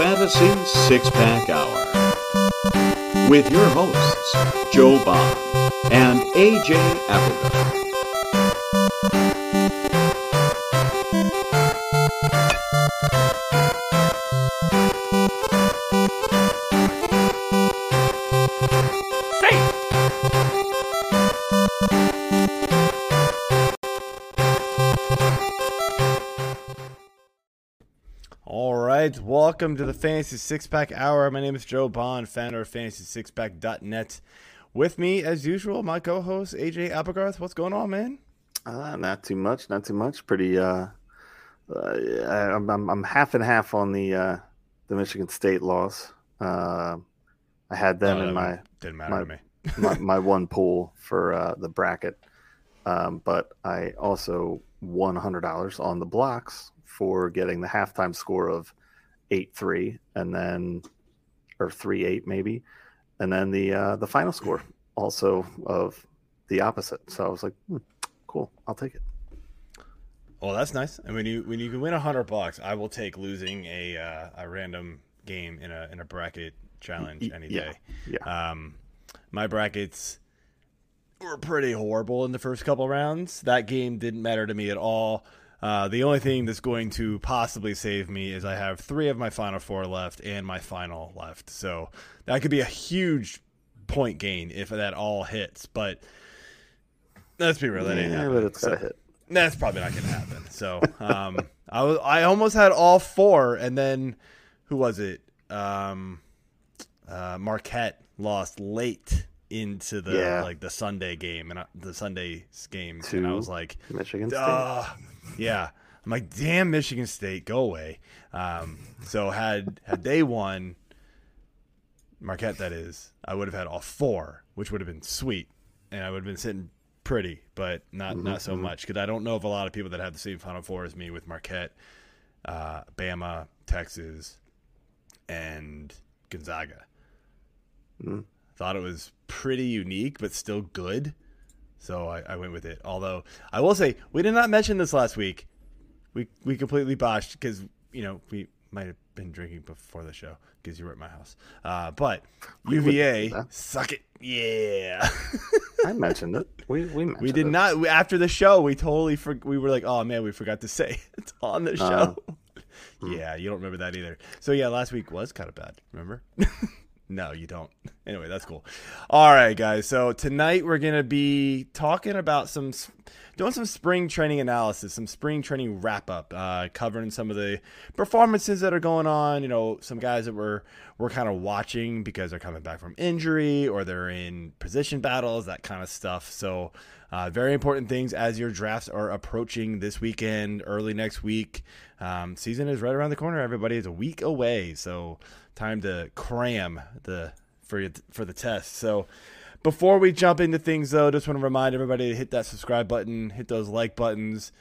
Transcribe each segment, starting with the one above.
Fantasy Six Pack Hour with your hosts, Joe Bond and AJ Applegarth. Right, welcome to the Fantasy Six Pack Hour. My name is Joe Bond, founder of FantasySixPack.net. With me, as usual, my co-host AJ Applegarth. What's going on, man? Uh, not too much, not too much. Pretty. Uh, uh, I'm, I'm I'm half and half on the uh, the Michigan State loss. Uh, I had them in my Didn't matter my- to me. my, my one pool for uh, the bracket, um, but I also won hundred dollars on the blocks for getting the halftime score of eight three, and then or three eight maybe, and then the uh, the final score also of the opposite. So I was like, hmm, cool, I'll take it. Well, that's nice. And when you when you can win a hundred bucks, I will take losing a uh, a random game in a in a bracket challenge any yeah, day. yeah. Um, my brackets were pretty horrible in the first couple rounds. That game didn't matter to me at all. Uh, the only thing that's going to possibly save me is I have three of my final four left and my final left. So that could be a huge point gain if that all hits. But let's be real, that ain't yeah, happening. but it's So- hit. that's probably not going to happen. So um, I was I almost had all four, and then who was it? Um, uh, Marquette lost late into the Yeah. like the Sunday game and I, the Sunday's game, and I was like, Michigan State. Yeah. I'm like, damn, Michigan State, go away. Um, so had had they won, Marquette, that is, I would have had all four, which would have been sweet, and I would have been sitting pretty, but not not so much because I don't know of a lot of people that have the same Final Four as me with Marquette, uh, Bama, Texas, and Gonzaga. Mm. Thought it was pretty unique, but still good. So I, I went with it. Although I will say we did not mention this last week. We we completely botched because you know we might have been drinking before the show because you were at my house. Uh, but UVA, suck it, yeah. I mentioned it. We we mentioned we did it. not we- after the show. We totally for, we were like, oh man, we forgot to say it on the show. yeah, you don't remember that either. So yeah, last week was kind of bad. Remember? no, you don't. Anyway, that's cool. All right, guys. So tonight we're gonna be talking about some, doing some spring training analysis, some spring training wrap up, uh, covering some of the performances that are going on. You know, some guys that we're we're kind of watching because they're coming back from injury or they're in position battles, that kind of stuff. So. Uh, very important things as your drafts are approaching this weekend, early next week. Um, season is right around the corner. Everybody is a week away, so time to cram the for for the test. So before we jump into things, though, just want to remind everybody to hit that subscribe button, hit those like buttons,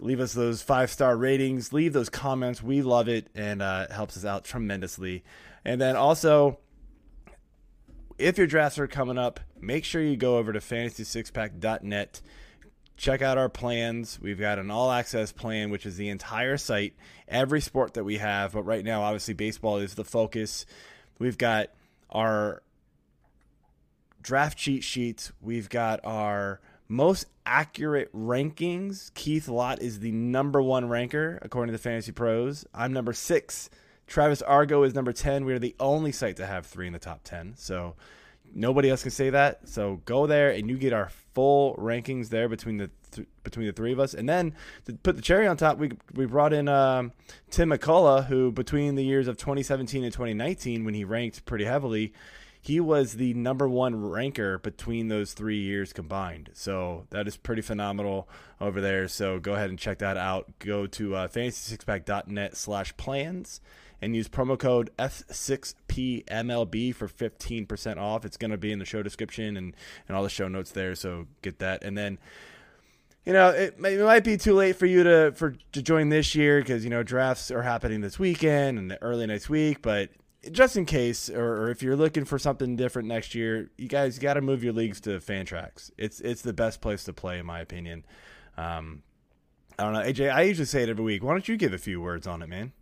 leave us those five star ratings, leave those comments. We love it, and uh, it helps us out tremendously. And then also if your drafts are coming up, make sure you go over to fantasysixpack.net. Check out our plans. We've got an all access plan, which is the entire site, every sport that we have. But right now, obviously, baseball is the focus. We've got our draft cheat sheets. We've got our most accurate rankings. Keith Lott is the number one ranker, according to the Fantasy Pros. I'm number six. Travis Argo is number 10. We are the only site to have three in the top 10. So nobody else can say that. So go there and you get our full rankings there between the th- between the three of us. And then to put the cherry on top, we we brought in um, Tim McCullough, who between the years of 2017 and 2019, when he ranked pretty heavily, he was the number one ranker between those three years combined. So that is pretty phenomenal over there. So go ahead and check that out. Go to uh, fantasysixpack.net slash plans and use promo code F6PMLB for 15% off. It's going to be in the show description and, and all the show notes there. So get that. And then, you know, it, it might be too late for you to for to join this year because you know drafts are happening this weekend and the early next week. But just in case, or, or if you're looking for something different next year, you guys got to move your leagues to Fantrax. It's it's the best place to play, in my opinion. Um, I don't know, AJ. I usually say it every week. Why don't you give a few words on it, man?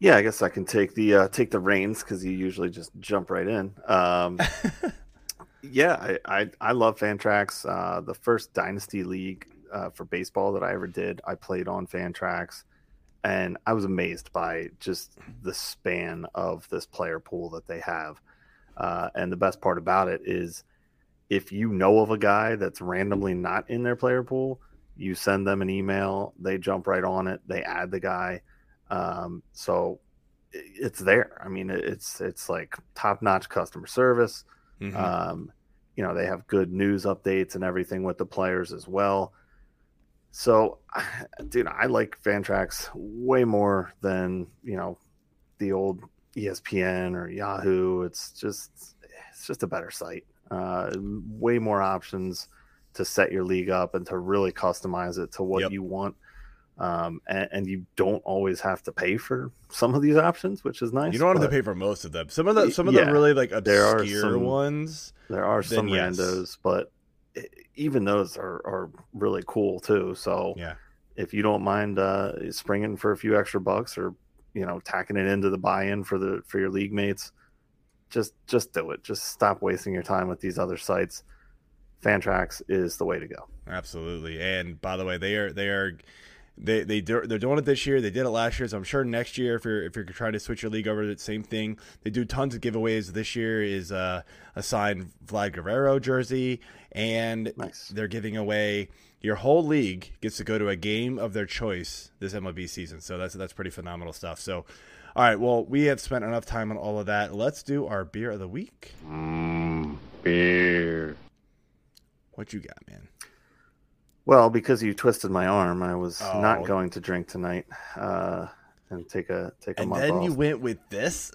Yeah, I guess I can take the uh, take the reins because you usually just jump right in. Um, yeah, I, I, I love Fantrax. Uh, the first Dynasty League uh, for baseball that I ever did, I played on Fantrax, and I was amazed by just the span of this player pool that they have. Uh, and the best part about it is, if you know of a guy that's randomly not in their player pool, you send them an email, they jump right on it, they add the guy um, so it's there. I mean, it's it's like top notch customer service. Mm-hmm. Um, you know, they have good news updates and everything with the players as well. So, dude, I like Fantrax way more than you know the old ESPN or Yahoo. It's just it's just a better site. Uh, way more options to set your league up and to really customize it to what yep. you want um, and, and, you don't always have to pay for some of these options, which is nice. You don't have to pay for most of them. Some of the some of yeah, the really like obscure there are some, ones. There are some yes. randos, but even those are are really cool too. So yeah, if you don't mind uh, springing for a few extra bucks or you know tacking it into the buy-in for the for your league mates, just just do it. Just stop wasting your time with these other sites. Fantrax is the way to go. Absolutely. And by the way, they are they are they they do, they're doing it this year. They did it last year, so I'm sure next year, if you're if you're trying to switch your league over, the same thing. They do tons of giveaways. This year is uh, a signed Vlad Guerrero jersey, and nice. they're giving away your whole league gets to go to a game of their choice this MLB season. So that's that's pretty phenomenal stuff. So, all right, well, we have spent enough time on all of that. Let's do our beer of the week. Mm, beer. What you got, man? Well, because you twisted my arm, I was oh. not going to drink tonight uh, and take a take a and month then off. you went with this.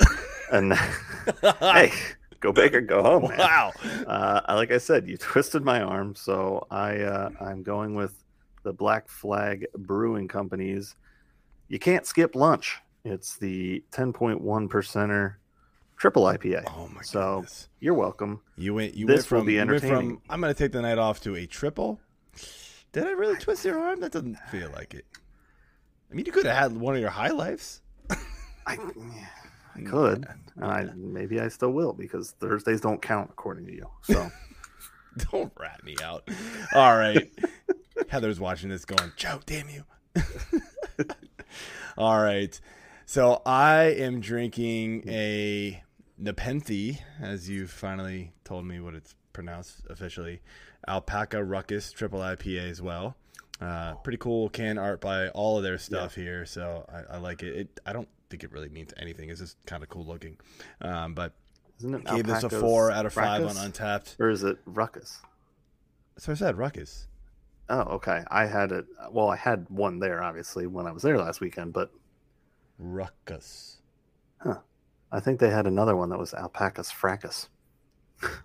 and hey, go big or go home. Man. Wow. Uh, like I said, you twisted my arm, so I uh, I'm going with the Black Flag Brewing Company's. You can't skip lunch. It's the 10.1 percenter triple IPA. Oh my so goodness. you're welcome. You went. You this went from, will be entertaining. From, I'm going to take the night off to a triple. Did I really twist your arm? That doesn't feel like it. I mean, you could have had one of your high lifes. I, I could, and I maybe I still will because Thursdays don't count according to you. So don't rat me out. All right, Heather's watching this, going, "Joe, damn you." All right, so I am drinking a Nepenthe, as you finally told me what it's pronounced officially. Alpaca Ruckus Triple IPA as well. Uh, pretty cool can art by all of their stuff yeah. here, so I, I, like it. it. I don't think it really means anything. It's just kind of cool looking. Um, but gave this a four out of five Ruckus? on Untappd. Or is it Ruckus? So I said Ruckus. Oh, okay. I had it. Well, I had one there, obviously, when I was there last weekend, but Ruckus. Huh. I think they had another one that was Alpacas Fracas.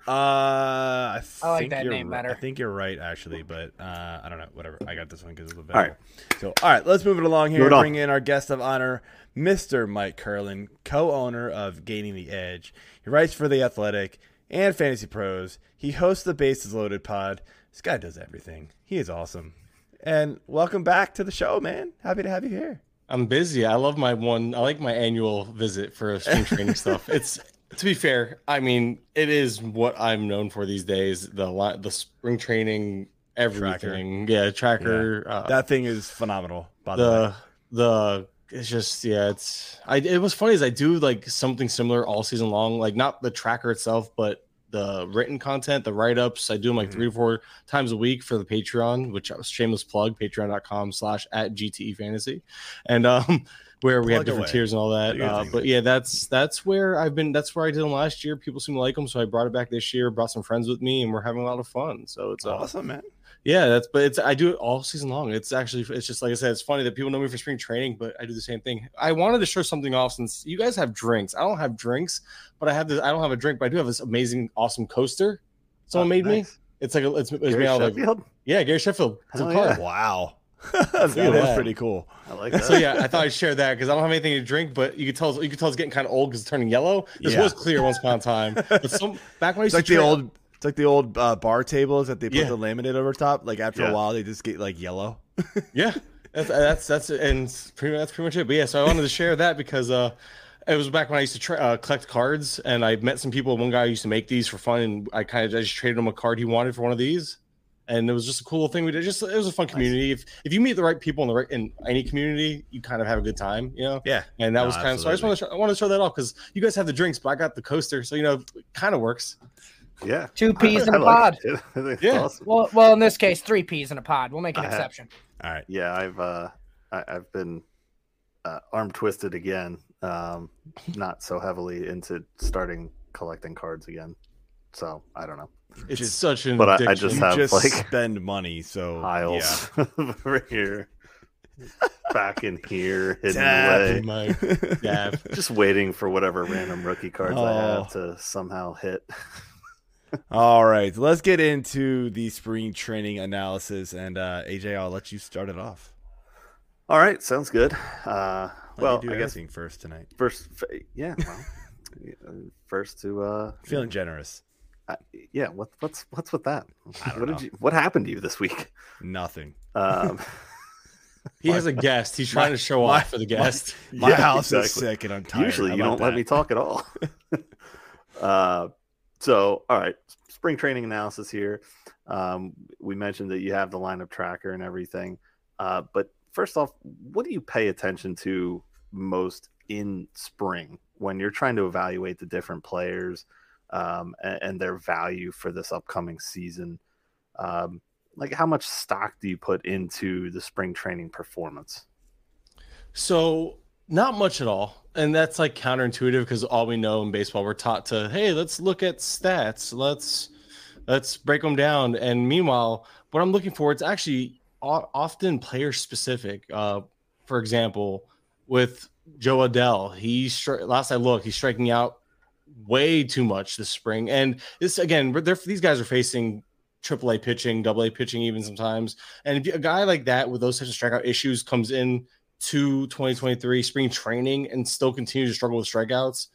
Uh, I, I like that name better. I think you're right, actually, but uh, I don't know. Whatever. I got this one because it's a little better. All right. So, all right, let's move it along here. Bring in our guest of honor, Mr. Mike Kurland, co-owner of Gaining the Edge. He writes for the Athletic and Fantasy Pros. He hosts the Bases Loaded Pod. This guy does everything. He is awesome. And welcome back to the show, man. Happy to have you here. I'm busy. I love my one. I like my annual visit for spring training stuff. It's to be fair, I mean, it is what I'm known for these days. The the spring training, everything. Tracker. Yeah, tracker. Yeah. Uh, that thing is phenomenal. By the the, the it's just yeah, it's I. It was funny as I do like something similar all season long. Like not the tracker itself, but the written content, the write ups. I do them like mm-hmm. three or four times a week for the Patreon, which I was shameless plug, patreon.com slash at GTE fantasy. And um where we have different away. tiers and all that. Uh, but yeah, that's that's where I've been. That's where I did them last year. People seem to like them, so I brought it back this year. Brought some friends with me, and we're having a lot of fun. So it's uh, awesome, man. Yeah, that's but it's I do it all season long. It's actually it's just like I said, it's funny that people know me for spring training, but I do the same thing. I wanted to show something off since you guys have drinks. I don't have drinks, but I have this. I don't have a drink, but I do have this amazing, awesome coaster. Someone oh, made nice. me. It's like a, it's, it's made out of like yeah, Gary Sheffield. It's a car. Wow. that is pretty cool. I like that. So yeah, I thought I'd share that because I don't have anything to drink, but you could tell you could tell it's getting kind of old because it's turning yellow. This yeah. was clear once upon a time. But some back when I used it's like to the old it's like the old uh, bar tables that they put yeah. the laminate over top. Like after yeah. a while, they just get like yellow. yeah, that's that's that's and pretty that's pretty much it. But yeah, so I wanted to share that because uh, it was back when I used to tra- uh, collect cards, and I met some people. One guy used to make these for fun, and I kind of I just traded him a card he wanted for one of these, and it was just a cool thing we did. Just it was a fun community. If if you meet the right people in the right in any community, you kind of have a good time, you know. Yeah. And that No, was kind of so. I just want to I want to show that off because you guys have the drinks, but I got the coaster, so you know, it kind of works. Yeah. Two peas in I a like pod. it. It's Yeah. awesome. Well, well, in this case, three peas in a pod. We'll make an I have- exception. All right. Yeah, I've uh, I, I've been uh, arm twisted again. Um, not so heavily into starting collecting cards again. So I don't know It's Just- such an but I- I addiction. just You have, just like, spend money, so piles over here, back in here, hidden Tap. away. My yeah, Just waiting for whatever random rookie cards I Oh. have to somehow hit. All right, let's get into the spring training analysis, and uh, AJ, I'll let you start it off. All right, sounds good. Uh, well, do I guess everything first tonight. first, yeah, well, first to uh, Feeling generous. Uh, yeah. What, what's what's with that? What know. did you? What happened to you this week? Nothing. Um, he has a guest. He's trying My- to show my- off for the guest. My Yeah, house is sick, and I'm tired. usually you don't let me talk at all. uh, so, all right, spring training analysis here. Um, we mentioned that you have the lineup tracker and everything, uh, but first off, what do you pay attention to most in spring when you're trying to evaluate the different players um, and, and their value for this upcoming season? Um, like, how much stock do you put into the spring training performance? So not much at all. And that's like counterintuitive because all we know in baseball, we're taught to, hey, let's look at stats. Let's let's break them down. And meanwhile, what I'm looking for, it's actually often player specific. Uh, for example, with Jo Adell, he's last I looked, he's striking out way too much this spring. And this again, these guys are facing triple A pitching, double A pitching, even sometimes. And if a guy like that with those types of strikeout issues comes in to 2023 spring training and still continue to struggle with strikeouts,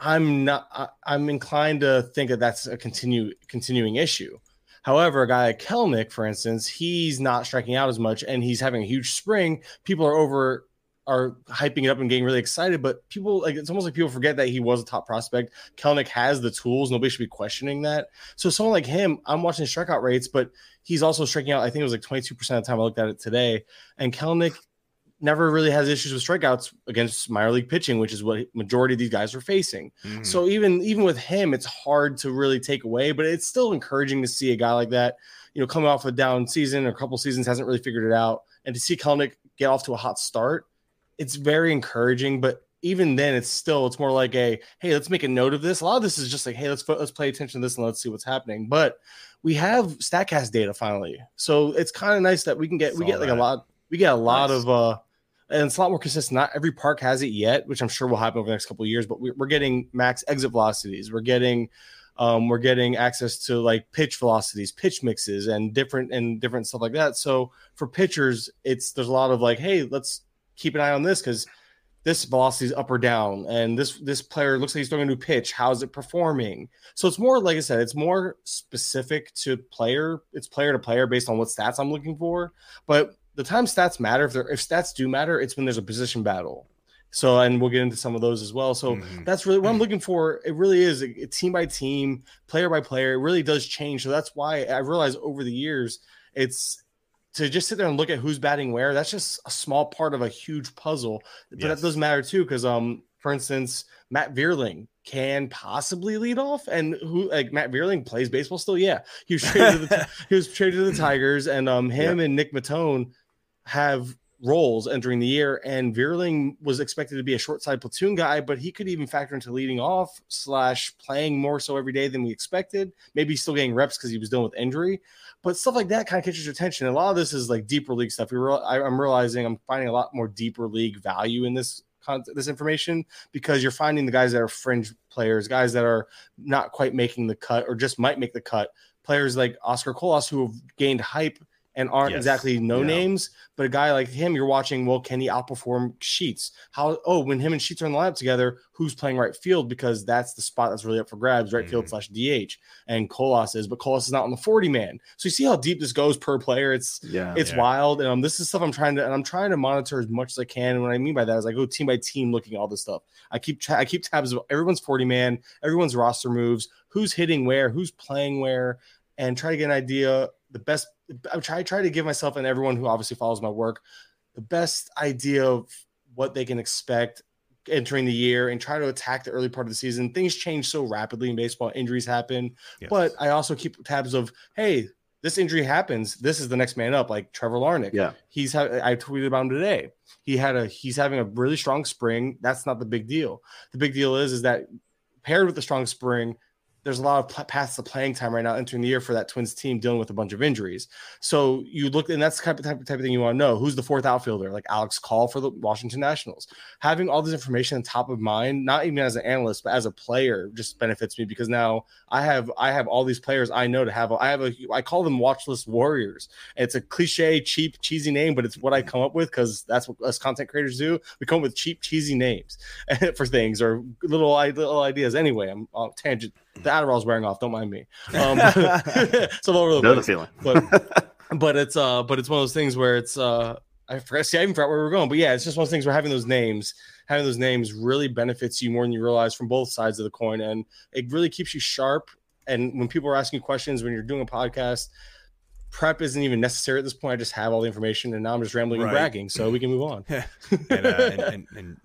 I'm not. I, I'm inclined to think that that's a continue continuing issue. However, a guy like Kelenic, for instance, he's not striking out as much, and he's having a huge spring. People are over are hyping it up and getting really excited, but people like it's almost like people forget that he was a top prospect. Kelenic has the tools; nobody should be questioning that. So, someone like him, I'm watching strikeout rates, but he's also striking out. I think it was like 22 percent of the time I looked at it today, and Kelenic never really has issues with strikeouts against minor league pitching, which is what majority of these guys are facing. Mhm. So even even with him, it's hard to really take away, but it's still encouraging to see a guy like that, you know, coming off a down season or a couple seasons hasn't really figured it out, and to see Kelenic get off to a hot start, it's very encouraging. But even then, it's still it's more like a hey, let's make a note of this. A lot of this is just like hey, let's let's pay attention to this and let's see what's happening. But we have Statcast data finally, so it's kind of nice that we can get we Saw get like a lot we get a lot Nice. of uh and it's a lot more consistent. Not every park has it yet, which I'm sure will happen over the next couple of years. But we're, we're getting max exit velocities. We're getting, um, we're getting access to like pitch velocities, pitch mixes, and different and different stuff like that. So for pitchers, it's there's a lot of like, hey, let's keep an eye on this because this velocity is up or down, and this this player looks like he's throwing a new pitch. How's it performing? So it's more like I said, it's more specific to player. It's player to player based on what stats I'm looking for. But the time stats matter, if they're if stats do matter, it's when there's a position battle. So and we'll get into some of those as well. So Mhm. that's really what I'm looking for. It really is a, a team by team, player by player. It really does change. So that's why I realized over the years, it's to just sit there and look at who's batting where. That's just a small part of a huge puzzle. But Yes. that does matter too, because um, for instance, Matt Vierling can possibly lead off, and who like Matt Vierling plays baseball still. Yeah, he was traded to the, he was traded to the Tigers, and um, him and Nick Maton have roles entering the year. And Vierling was expected to be a short side platoon guy, but he could even factor into leading off slash playing more so every day than we expected. Maybe still getting reps because he was dealing with injury, but stuff like that kind of catches your attention. And a lot of this is like deeper league stuff. I, I'm realizing I'm finding a lot more deeper league value in this this information because you're finding the guys that are fringe players, guys that are not quite making the cut or just might make the cut. Players like Oscar Colas who have gained hype and aren't Yes. exactly no Yeah. names. But a guy like him, you're watching. Well, can he outperform Sheets? How? Oh, when him and Sheets are in the lineup together, who's playing right field because that's the spot that's really up for grabs, right field Mhm. slash DH. And Colas is, but Colas is not on the 40 man. So you see how deep this goes per player. It's Yeah. it's Yeah. wild. And um, this is stuff I'm trying to and I'm trying to monitor as much as I can. And what I mean by that is I go team by team looking at all this stuff. I keep tra- I keep tabs of everyone's 40 man, everyone's roster moves, who's hitting where, who's playing where, and try to get an idea. The best I try try to give myself and everyone who obviously follows my work the best idea of what they can expect entering the year and try to attack the early part of the season. Things change so rapidly in baseball, injuries happen. Yes. But I also keep tabs of, hey, this injury happens. This is the next man up, like Trevor Larnach. Yeah. He's ha- I tweeted about him today. He had a he's having a really strong spring. That's not the big deal. The big deal is is that paired with the strong spring, there's a lot of paths to playing time right now entering the year for that Twins team dealing with a bunch of injuries. So you look, and that's the type of type of, type of thing you want to know. Who's the fourth outfielder, like Alex Call for the Washington Nationals? Having all this information on top of mind, not even as an analyst, but as a player, just benefits me because now I have I have all these players I know to have. I have a I call them watch list warriors. It's a cliche, cheap, cheesy name, but it's what I come up with because that's what us content creators do. We come up with cheap, cheesy names for things or little little ideas. Anyway, I'm on tangent. The Adderall's wearing off. Don't mind me. Um, so I'm all over the Know the place feeling. but but it's uh but it's one of those things where it's uh I forgot see I even forgot where we are going but yeah it's just one of those things where having those names having those names really benefits you more than you realize from both sides of the coin and it really keeps you sharp and when people are asking you questions when you're doing a podcast prep isn't even necessary at this point I just have all the information and now I'm just rambling Right. and bragging so we can move on and, uh, and, and, and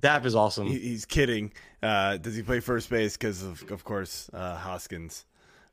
Dap is awesome he's kidding. Uh, does he play first base? Because of, of course, uh, Hoskins.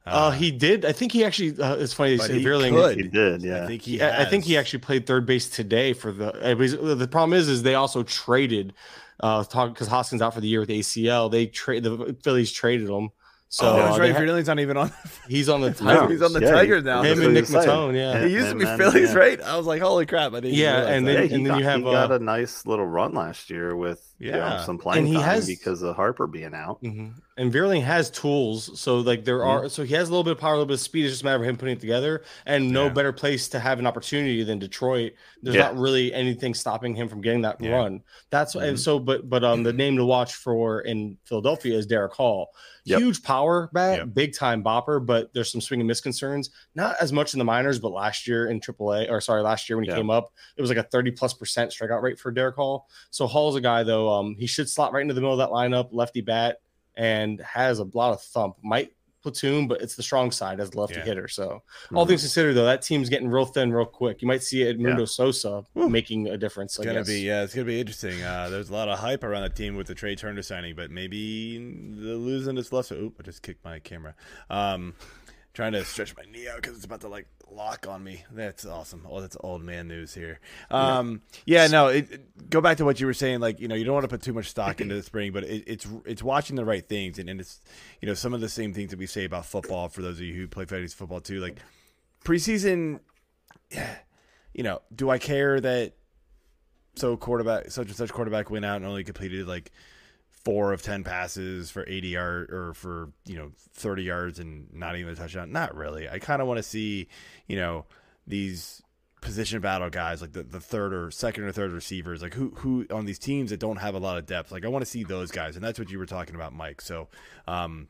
uh, he did I think he actually uh, it's funny but he he could. He did, yeah. I think he. Yeah, I think he actually played third base today for the. uh, The problem is, is they also traded, uh, talk because Hoskins out for the year with ACL. They trade the Phillies traded him, so Oh, uh, that's they right. ha- Vierling's not even on. he's on the No, Tigers. he's on the yeah, he- Tigers now. Him and Nick was. Maton, yeah. He used to be then, Phillies, yeah. right? I was like, holy crap! I didn't. Yeah, and then- Yeah, he, then got, you have, he got uh, a nice little run last year with you know, Yeah. some playing And he time has- because of Harper being out. Mhm. And Vierling has tools, so like there are, so he has a little bit of power, a little bit of speed. It's just a matter of him putting it together. And no Yeah. better place to have an opportunity than Detroit. There's Yeah. not really anything stopping him from getting that Yeah. run. That's and so, but but um, the name to watch for in Philadelphia is Darick Hall. Yep. Huge power bat, Yep. big time bopper, but there's some swing and miss concerns. Not as much in the minors, but last year in AAA, or sorry, last year when he Yeah. came up, it was like a 30 plus percent strikeout rate for Darick Hall. So Hall's a guy though. Um, he should slot right into the middle of that lineup, lefty bat, and has a lot of thump. Might platoon, but it's the strong side as lefty Yeah. hitter. So Mm-hmm. all things considered, though, that team's getting real thin real quick. You might see Edmundo Sosa making a difference. It's I gonna guess. be yeah, it's gonna be interesting. Uh, there's a lot of hype around the team with the Trea Turner signing, but maybe the losing its luster. Oop! I just kicked my camera. Um, trying to stretch my knee out because it's about to like lock on me. That's awesome. Oh, that's old man news here. Um, yeah, no. It, it- go back to what you were saying. Like you know, you don't want to put too much stock into the spring, but it, it's it's watching the right things, and, and it's you know some of the same things that we say about football for those of you who play fantasy football too. Like preseason, you know, do I care that so quarterback such and such quarterback went out and only completed like four of ten passes for 80 yard or for you know 30 yards and not even a touchdown? Not really. I kind of want to see you know these position battle guys like the, the third or second or third receivers like who who on these teams that don't have a lot of depth like i want to see those guys and that's what you were talking about mike. So um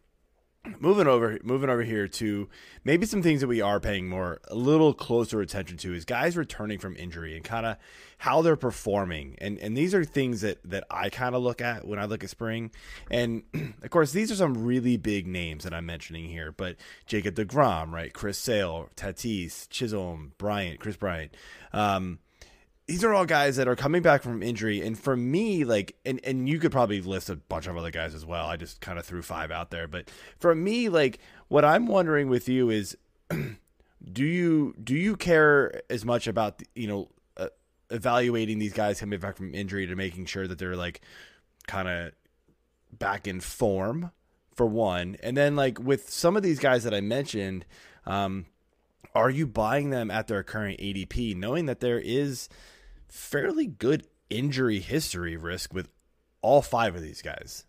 moving over moving over here to maybe some things that we are paying more a little closer attention to is guys returning from injury and kind of how they're performing. And and these are things that that I kind of look at when I look at spring. And of course these are some really big names that I'm mentioning here but Jacob DeGrom right? Chris Sale Tatis Chisholm Bryant Kris Bryant. Um these are all guys that are coming back from injury. And for me like and and you could probably list a bunch of other guys as well. I just kind of threw five out there. But for me like what i'm wondering with you is do you do you care as much about you know uh, evaluating these guys coming back from injury to making sure that they're like kind of back in form for one? And then like with some of these guys that i mentioned um are you buying them at their current ADP, knowing that there is fairly good injury history risk with all five of these guys?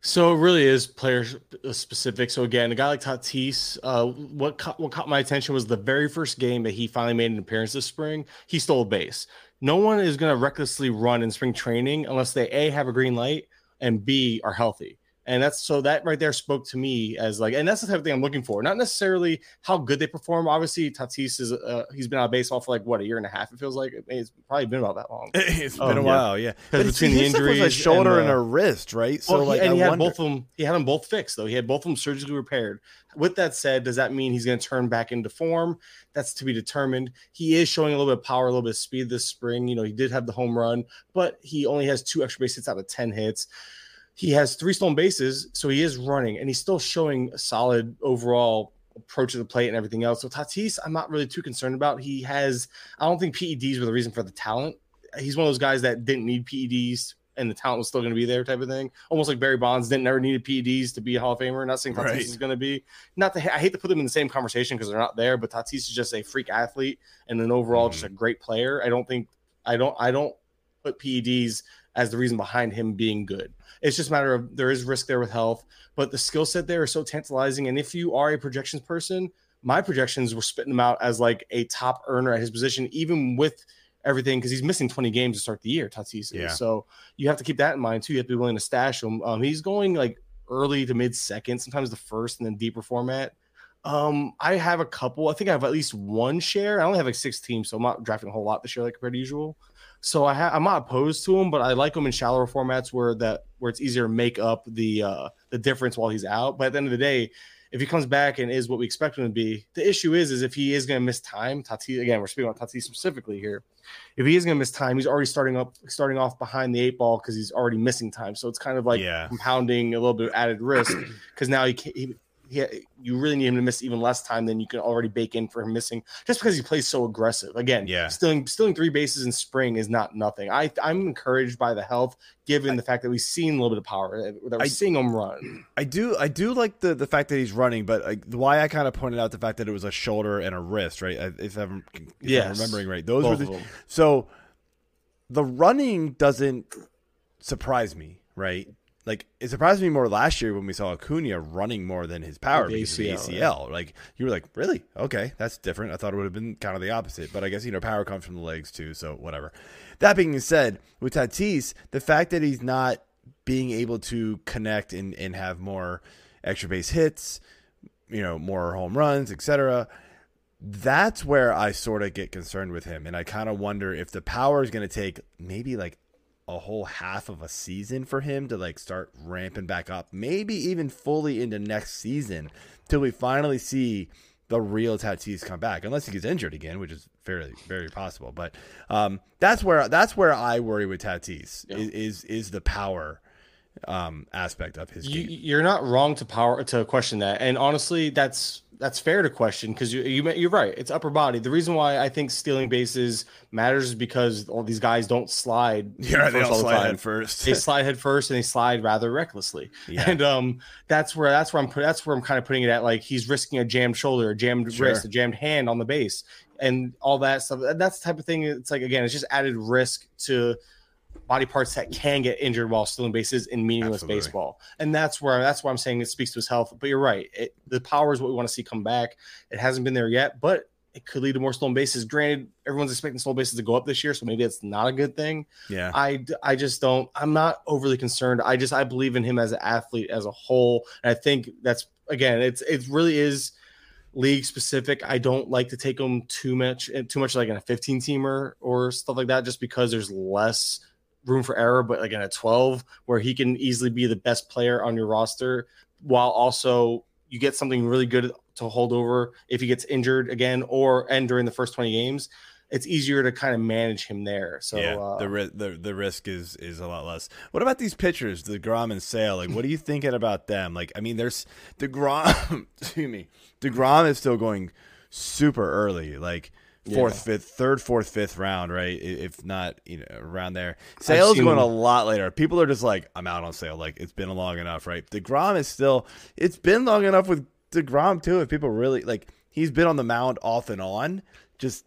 So it really is player specific. So again, a guy like Tatis, uh, what caught, what caught my attention was the very first game that he finally made an appearance this spring. He stole a base. No one is going to recklessly run in spring training unless they a have a green light and b are healthy. And that's so that right there spoke to me as like, and that's the type of thing I'm looking for. Not necessarily how good they perform. Obviously, Tatis is uh, he's been out of baseball for like what a year and a half. It feels like it's probably been about that long. It's Oh, been a while, yeah. Because between the injuries a shoulder and, and, uh, a wrist, right? So Well, he- like, and I he had wonder- both of them. He had them both fixed though. He had both of them surgically repaired. With that said, does that mean he's going to turn back into form? That's to be determined. He is showing a little bit of power, a little bit of speed this spring. You know, he did have the home run, but he only has two extra base hits out of ten hits. He has three stolen bases, so he is running, and he's still showing a solid overall approach to the plate and everything else. So Tatis, I'm not really too concerned about. He has, I don't think PEDs were the reason for the talent. He's one of those guys that didn't need PEDs and the talent was still going to be there, type of thing. Almost like Barry Bonds didn't ever needed PEDs to be a Hall of Famer. Not saying Tatis Right. is going to be. Not that I hate to put them in the same conversation because they're not there, but Tatis is just a freak athlete and an overall just a mm-hmm. great player. I don't think I don't I don't put PEDs as the reason behind him being good. It's just a matter of there is risk there with health, but the skill set there is so tantalizing. And if you are a projections person, my projections were spitting him out as like a top earner at his position, even with everything, because he's missing 20 games to start the year, Tatis. Yeah. So you have to keep that in mind too. You have to be willing to stash him. Um, he's going like early to mid second, sometimes the first and then deeper format. Um, I have a couple. I think I have at least one share. I only have like six teams, so I'm not drafting a whole lot this year, like compared to usual. So I ha- I'm not opposed to him, but I like him in shallower formats where that where it's easier to make up the uh the difference while he's out. But at the end of the day, if he comes back and is what we expect him to be, the issue is is if he is going to miss time, Tatis again, we're speaking about Tatis specifically here. If he is going to miss time, he's already starting up starting off behind the eight ball because he's already missing time. So it's kind of like Yeah. compounding a little bit of added risk because now he, can't, he he you really need him to miss even less time than you can already bake in for him missing just because he plays so aggressive. Again, Yeah. stealing stealing three bases in spring is not nothing. I I'm encouraged by the health given the fact that we've seen a little bit of power uh, that we're I- seeing him run. I do I do like the the fact that he's running, but like, why I kind of pointed out the fact that it was a shoulder and a wrist, right? If I'm, if I'm remembering right, those Both were the so the running doesn't surprise me, right? Like it surprised me more last year when we saw Acuna running more than his power The because of the ACL, ACL. Like you were like, really? Okay, that's different. I thought it would have been kind of the opposite, but I guess you know power comes from the legs too. So whatever. That being said, with Tatis, the fact that he's not being able to connect and, and have more extra base hits, you know, more home runs, etc. That's where I sort of get concerned with him, and I kind of wonder if the power is going to take maybe like a whole half of a season for him to like start ramping back up, maybe even fully into next season till we finally see the real Tatis come back, unless he gets injured again, which is fairly very possible. But um, that's where that's where I worry with Tatis Yeah. is, is is the power um, aspect of his You, game. you're not wrong to power to question that, and honestly, that's that's fair to question because you, you you're right. It's upper body. The reason why I think stealing bases matters is because all these guys don't slide. Yeah, they don't all slide time. head first. they slide head first and they slide rather recklessly. Yeah. And um, that's where that's where I'm that's where I'm kind of putting it at. Like he's risking a jammed shoulder, a jammed Sure. wrist, a jammed hand on the base, and all that stuff. That's the type of thing. It's like again, it's just added risk to body parts that can get injured while stealing bases in meaningless Absolutely. baseball. And that's where that's why I'm saying it speaks to his health. But you're right. It, the power is what we want to see come back. It hasn't been there yet, but it could lead to more stolen bases. Granted, everyone's expecting stolen bases to go up this year, so maybe it's not a good thing. yeah, I, I just don't i'm not overly concerned i just i believe in him as an athlete as a whole and i think that's again it's it really is league specific i don't like to take him too much eh, too much like in a 15 teamer or stuff like that just because there's less room for error but like in a 12 where he can easily be the best player on your roster while also you get something really good to hold over if he gets injured again or and during the first 20 games it's easier to kind of manage him there so yeah, uh, the, ri- the the risk is is a lot less. What about these pitchers, Degrom and Sale? Like, what are you thinking about them? Like, I mean, there's Degrom. excuse me, Degrom is still going super early, like fourth, Yeah. fifth, third, fourth, fifth round, right? If not, you know, around there. Sale's going a lot later. People are just like, I'm out on Sale. Like, it's been long enough, right? Degrom is still. It's been long enough with Degrom too. If people really like, he's been on the mound off and on, just.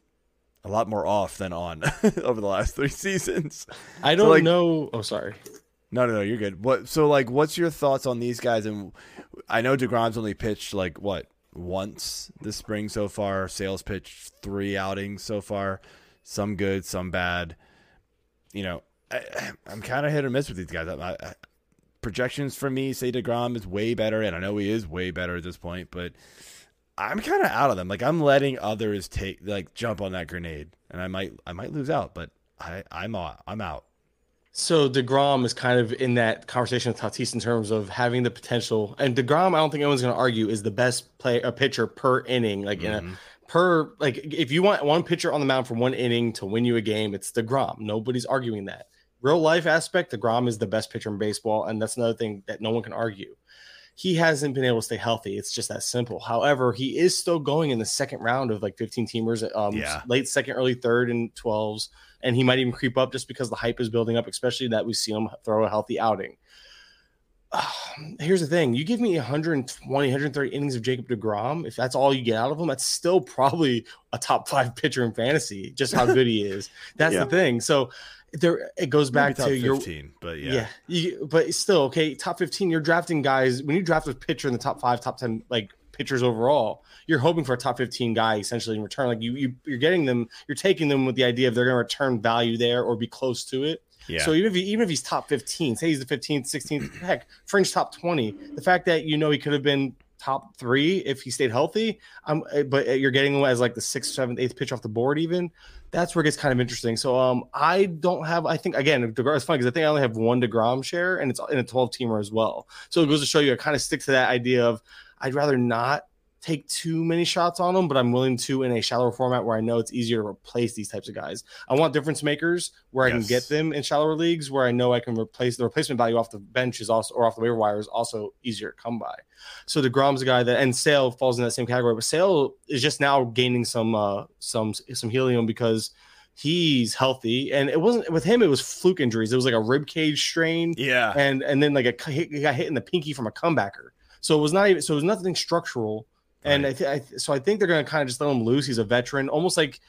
A lot more off than on over the last three seasons. I don't like- know. Oh, sorry. No, no, no, you're good. What? So, like, what's your thoughts on these guys? And I know Degrom's only pitched like what once this spring so far. Sales pitched three outings so far, some good, some bad. You know, I, I'm kind of hit or miss with these guys. I, I, projections for me say Degrom is way better, and I know he is way better at this point, but I'm kind of out of them. Like I'm letting others take like jump on that grenade, and I might I might lose out, but I I'm out. I'm out. So Degrom is kind of in that conversation with Tatis in terms of having the potential, and Degrom, I don't think anyone's going to argue, is the best play a pitcher per inning. Like in Mm-hmm. a per like if you want one pitcher on the mound for one inning to win you a game, it's Degrom. Nobody's arguing that. Real life aspect, Degrom is the best pitcher in baseball, and that's another thing that no one can argue. He hasn't been able to stay healthy. It's just that simple. However, he is still going in the second round of like 15 teamers, um, Yeah. late second, early third, and 12s and he might even creep up just because the hype is building up, especially that we see him throw a healthy outing. here's the thing you give me 120 130 innings of jacob deGrom if that's all you get out of him that's still probably a top five pitcher in fantasy just how good he is that's Yeah. the thing so there it goes back to your 15, but yeah. yeah, you, but still okay. Top fifteen, you're drafting guys. When you draft a pitcher in the top five, top ten, like pitchers overall, you're hoping for a top fifteen guy essentially in return. Like you, you you're getting them, you're taking them with the idea of they're going to return value there or be close to it. Yeah. So even if he, even if he's top fifteen, say he's the fifteenth, sixteenth, heck, fringe top twenty, the fact that you know he could have been top three if he stayed healthy, um, but you're getting him as like the sixth, seventh, eighth pitch off the board, even that's where it gets kind of interesting. So um, I don't have. I think again, Degrom it's funny because I think I only have one Degrom share, and it's in a twelve teamer as well. So it goes to show you, I kind of stick to that idea of I'd rather not take too many shots on them, but I'm willing to in a shallower format where I know it's easier to replace these types of guys. I want difference makers where I can get them in shallower leagues where I know I can replace the replacement value off the bench is also or off the waiver wire is also easier to come by. So Degrom's a guy that and Sale falls in that same category, but Sale is just now gaining some uh some some helium because he's healthy and it wasn't with him it was fluke injuries it was like a rib cage strain yeah. and and then like a he got hit in the pinky from a comebacker so it was not even so it was nothing structural. And I, th- I th- so I think they're going to kind of just let him loose. He's a veteran almost like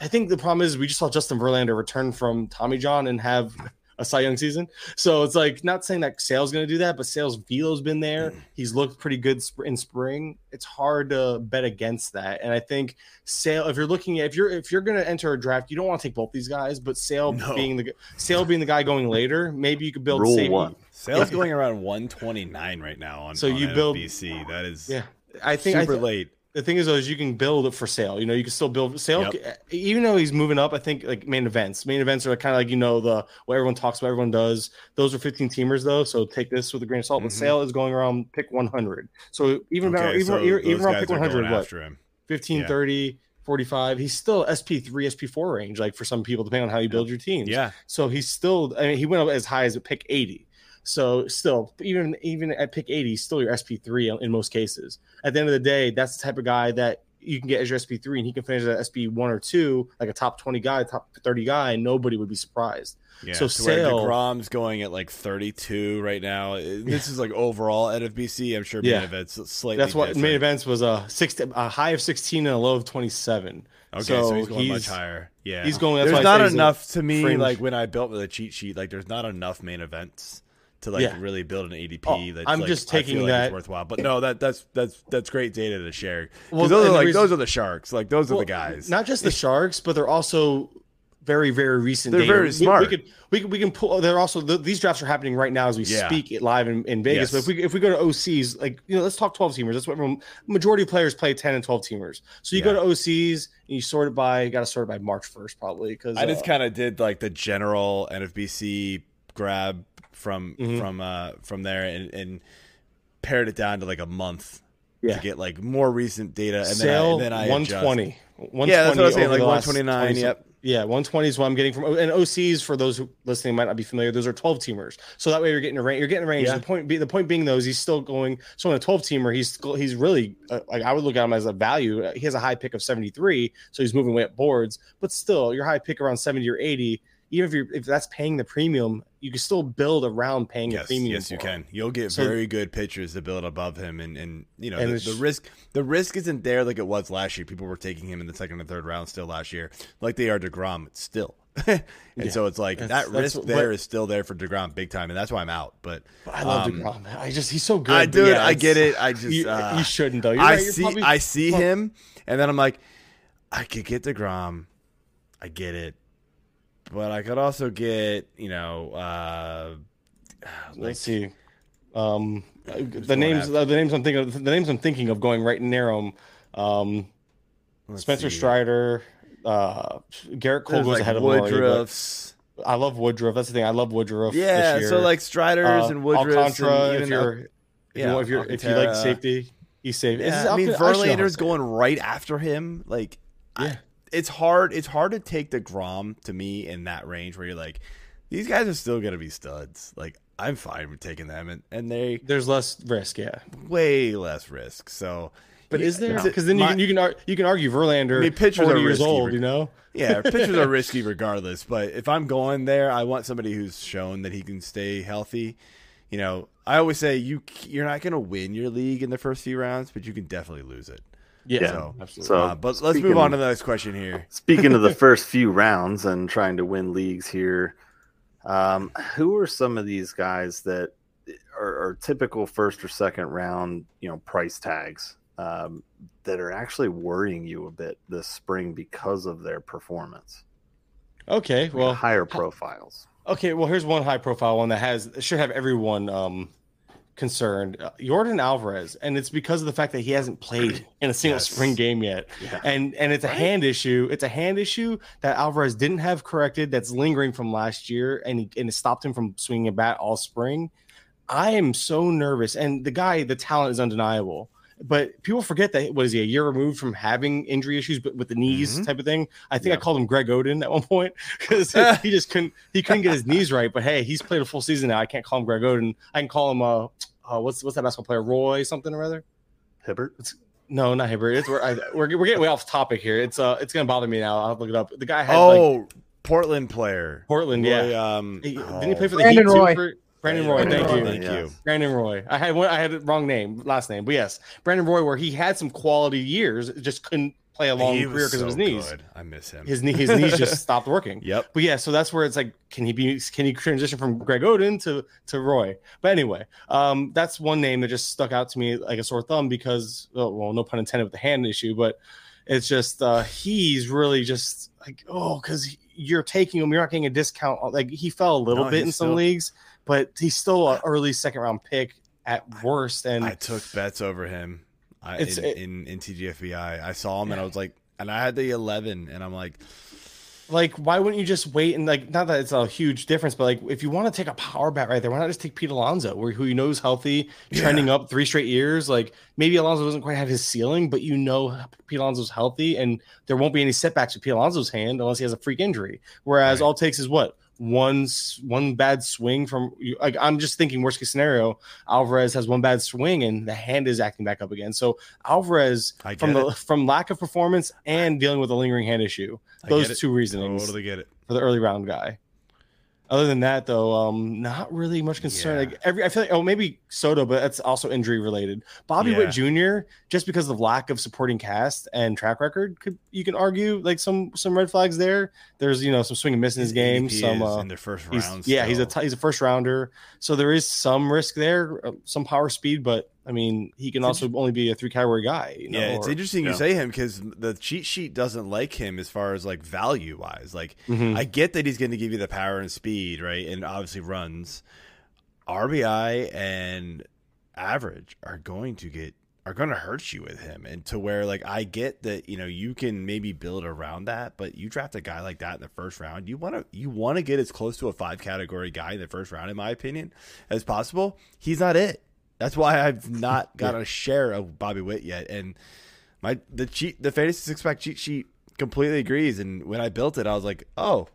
I think the problem is we just saw Justin Verlander return from Tommy John and have a Cy Young season. So it's like not saying that Sale's going to do that, but Sale's velo's been there. Mm. He's looked pretty good in spring. It's hard to bet against that. And I think Sale, if you're looking at if you're if you're going to enter a draft, you don't want to take both these guys, but Sale No. being the Sale being the guy going later, maybe you could build Rule safety. one. Sales Yeah. going around 129 right now on So on you build- BC. That is Yeah, I think I super th- late. The thing is, though, is you can build it for sale. You know, you can still build sale, Yep. even though he's moving up. I think like main events, main events are kind of like you know the what everyone talks about, everyone does. Those are 15 teamers though, so take this with a grain of salt. Mhm. But sale is going around pick 100. So even about Okay, even so even, even around pick 100, what 15, Yeah. 30, 45. He's still SP3, SP4 range, like for some people, depending on how you build your teams. Yeah. So he's still. I mean, he went up as high as a pick 80. So still, even even at pick 80, still your SP3 in most cases. At the end of the day, that's the type of guy that you can get as your SP3, and he can finish at SP one or two, like a top 20 guy, top 30 guy, and nobody would be surprised. Yeah. So to where Sale- Degrom's going at like 32 right now. Uh, This is like overall at FBC. I'm sure Yeah. main events slightly. That's what different. main events was a six, a high of 16 and a low of 27. Okay, so, he's going much higher. Yeah, he's going- that's There's why not say he's a enough to me. fringe. Like when I built with the cheat sheet, like there's not enough main events to like Yeah. really build an ADP. Oh, that's I'm like, just taking like that- worthwhole. But no, that that's that's that's great data to share. Well, those are the like reason- those are the sharks. Like those are Well, the guys. Not just the sharks, but they're also very, very recent. They're data. very smart. We, could, we can, we can pull. They're also th- these drafts are happening right now as we Yeah. speak it live in, in Vegas. But if we if we go to OCs, like you know, let's talk twelve teamers. That's what everyone. Majority of players play ten and twelve teamers. So you Yeah. go to OCs and you sort it by. You got to sort it by March first probably because I just uh, kind of did like the general NFBC grab from Mhm. from uh from there and and pared it down to like a month Yeah. to get like more recent data and sale then I, and then I one adjust. twenty. Yeah, that's what I was saying, like 129, yep. Yeah, 120 is what I'm getting from and OCs for those who listening might not be familiar. Those are 12 teamers, so that way you're getting a range. You're getting a range. Yeah. The point, be, the point being, though, is he's still going. So in a 12 teamer, he's he's really uh, like I would look at him as a value. He has a high pick of 73, so he's moving way up boards. But still, your high pick around 70 or 80. Even if you're if that's paying the premium, you can still build around paying the premium. yes, you him. can. You'll get So- very good pitchers to build above him, and and you know And the, the risk. The risk isn't there like it was last year. People were taking him in the second and third round still last year, like they are Degrom. Still, and Yeah, so it's like that risk what- there is still there for Degrom big time, and that's why I'm out. But I love um, Degrom. man. I just he's so good. I do yeah, I get it. I just You, uh, you shouldn't though. You're I right, see probably- I see him, and then I'm like, I could get Degrom. I get it, but I could also get you know. uh like, Let's see. Um, the names, the names I'm thinking of, the names I'm thinking of going right near him. Um, let's Spencer see. Strider, uh, Gerrit Cole There's goes like ahead of Woodruffs. I love Woodruff. That's the thing. I love Woodruff. Yeah, this year. so like Striders Uh, and Woodruffs. Alcantara, and if you're, if, yeah, you, if you're if you like safety, he's safe. Yeah, I mean Alcantara- I should know how to Verlander's going right after him. Like, Yeah. It's hard. It's hard to take deGrom to me in that range where you're like, these guys are still gonna be studs. Like, I'm fine with taking them, and and they There's less risk, yeah. way less risk. So, But you- is there? Because then you can you can you can argue Verlander. I mean, pitchers 40 are years risky, old. You know. yeah, pitchers are risky regardless. But if I'm going there, I want somebody who's shown that he can stay healthy. You know, I always say you you're not going to win your league in the first few rounds, but you can definitely lose it. Yeah, So- absolutely. So, uh, but let's speaking- move on to the next question here. Speaking of the first few rounds and trying to win leagues here, um, who are some of these guys that are, are typical first or second round, you know, price tags um, that are actually worrying you a bit this spring because of their performance? okay, well, higher profiles. Okay, well, here's one high profile one that has should have everyone um concerned. Uh, Yordan Alvarez, and it's because of the fact that he hasn't played in a single Yes. spring game yet. Yeah. And and it's a hand issue. It's a hand issue that Alvarez didn't have corrected that's lingering from last year and he, and it stopped him from swinging a bat all spring. I am so nervous and the guy the talent is undeniable. But people forget that was he a year removed from having injury issues, but with the knees Mhm. type of thing. I think I called him Greg Oden at one point because he just couldn't he couldn't get his knees right. But hey, he's played a full season now. I can't call him Greg Oden. I can call him uh, uh what's what's that basketball player Roy something or other. Hibbert? No, not Hibbert. It's we're, I, we're we're getting way off topic here. It's uh it's gonna bother me now. I'll look it up. The guy had like Oh, Portland player. Portland, Roy, yeah. Um, He- oh, Didn't he play for the Brandon Heat too Roy. for- Brandon Roy, Brandon thank Roy, you. Thank Yes. you. Brandon Roy. I had one. I had the wrong name, last name, but yes, Brandon Roy, where he had some quality years, just couldn't play a long career was because of his knees. good. I miss him. His knee, his knees just stopped working. Yep. But yeah, so that's where it's like, can he be? Can he transition from Greg Oden to to Roy? But anyway, um, that's one name that just stuck out to me like a sore thumb because, oh, well, no pun intended with the hand issue, but it's just uh, he's really just like, oh, because you're taking him, you're not getting a discount. Like he fell a little No, bit in some still- leagues, but he's still an early second round pick at worst. And I took Betts over him. I, It's- in, it- in in TGFBI. I saw him and I was like, and I had the eleven, and I'm like, like why wouldn't you just wait and like not that it's a huge difference but like if you want to take a power bat right there why not just take Pete Alonso where who you know is healthy trending up three straight years like maybe Alonso doesn't quite have his ceiling but you know Pete Alonso's healthy and there won't be any setbacks with Pete Alonso's hand unless he has a freak injury whereas Right. all it takes is what one one bad swing from like I'm just thinking worst case scenario Alvarez has one bad swing and the hand is acting back up again so Alvarez from the from lack of performance and dealing with a lingering hand issue those two reasonings totally get it. for the early round guy. Other than that, though, um, not really much concern. Yeah. Like every, I feel like, oh, maybe Soto, but that's also injury related. Bobby Yeah. Witt Jr. just because of lack of supporting cast and track record, could you can argue like some some red flags there. There's you know some swing and miss in his game. ADP Some uh, in their first he's, yeah, he's a he's a first rounder, so there is some risk there, uh, some power speed, but I mean he can also only be a three category guy. You know, yeah, it's or- interesting you yeah. say him because the cheat sheet doesn't like him as far as like value wise. Like, Mhm. I get that he's going to give you the power and speed, right, and obviously runs. RBI and average are going to get are going to hurt you with him, and to where like I get that you know you can maybe build around that, but you draft a guy like that in the first round, you want to you want to get as close to a five category guy in the first round, in my opinion, as possible. He's not it. That's why I've not got a share of Bobby Witt yet, and my the cheat the fantasy six pack cheat sheet completely agrees. And when I built it, I was like, oh,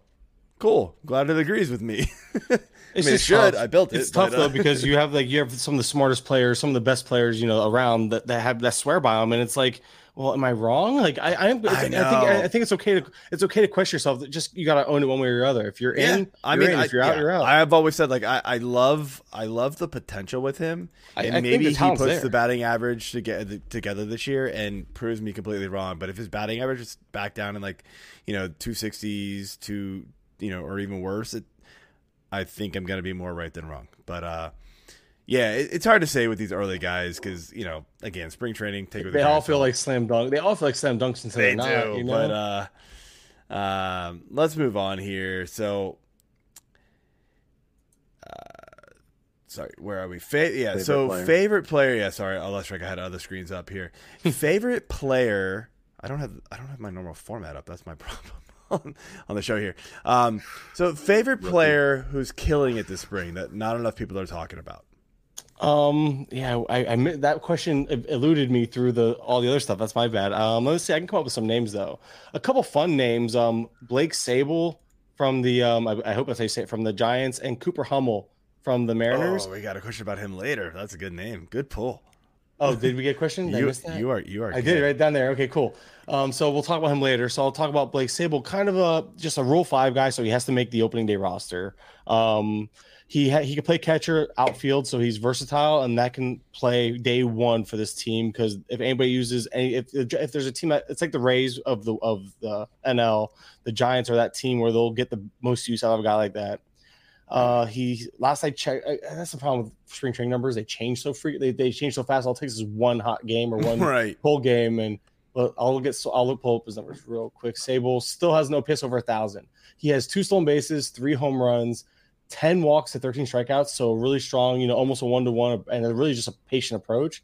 cool, glad it agrees with me. I It's mean, it should. tough. I built it. It's tough uh, though because you have like you have some of the smartest players, some of the best players, you know, around that, that have that swear by them, and it's like, well, am I wrong? Like I, I, I, I think know. I, think it's okay to it's okay to question yourself. That just you got to own it one way or the other. If you're yeah, in, I you're mean, in. If you're out, yeah, you're out. I've always said like I, I love I love the potential with him, I- and I maybe he puts there. the batting average together together this year and proves me completely wrong. But if his batting average is back down in like you know two sixties, to you know, or even worse, it, I think I'm going to be more right than wrong. But uh, yeah, it, it's hard to say with these early guys because you know, again, spring training. Take They all feel like slam dunk. They all feel like slam dunks until they they're not. do. you know? But uh, um, let's move on here. So, uh, sorry, where are we? Fa- yeah, Favorite so player. favorite player. Yeah, sorry, unless like I had other screens up here. favorite player. I don't have I don't have my normal format up. That's my problem on, on the show here. Um, so favorite player who's killing it this spring that not enough people are talking about. Um, yeah, I, I that question eluded me through the all the other stuff. That's my bad. Um, let's see. I can come up with some names though. A couple fun names. Um, Blake Sabol from the um, I, I hope I say it from the Giants, and Cooper Hummel from the Mariners. Oh, we got a question about him later. That's a good name. Good pull. Oh, did we get a question? Did You, you are you are. I did it right down there. Okay, cool. Um, so we'll talk about him later. So I'll talk about Blake Sabol, kind of a just a Rule Five guy, so he has to make the opening day roster. Um, he ha- he can play catcher, outfield, so he's versatile, and that can play day one for this team. Because if anybody uses any, if if there's a team that it's like the Rays of the of the NL, the Giants are that team where they'll get the most use out of a guy like that. Uh, he last I checked, uh, that's the problem with spring training numbers. They change so free. They, they change so fast. All it takes is one hot game or one right. whole game, and well, I'll get so I'll pull up his numbers real quick. Sabol still has no piss over a thousand. He has two stolen bases, three home runs, ten walks to thirteen strikeouts. So really strong, you know, almost a one to one, and really just a patient approach.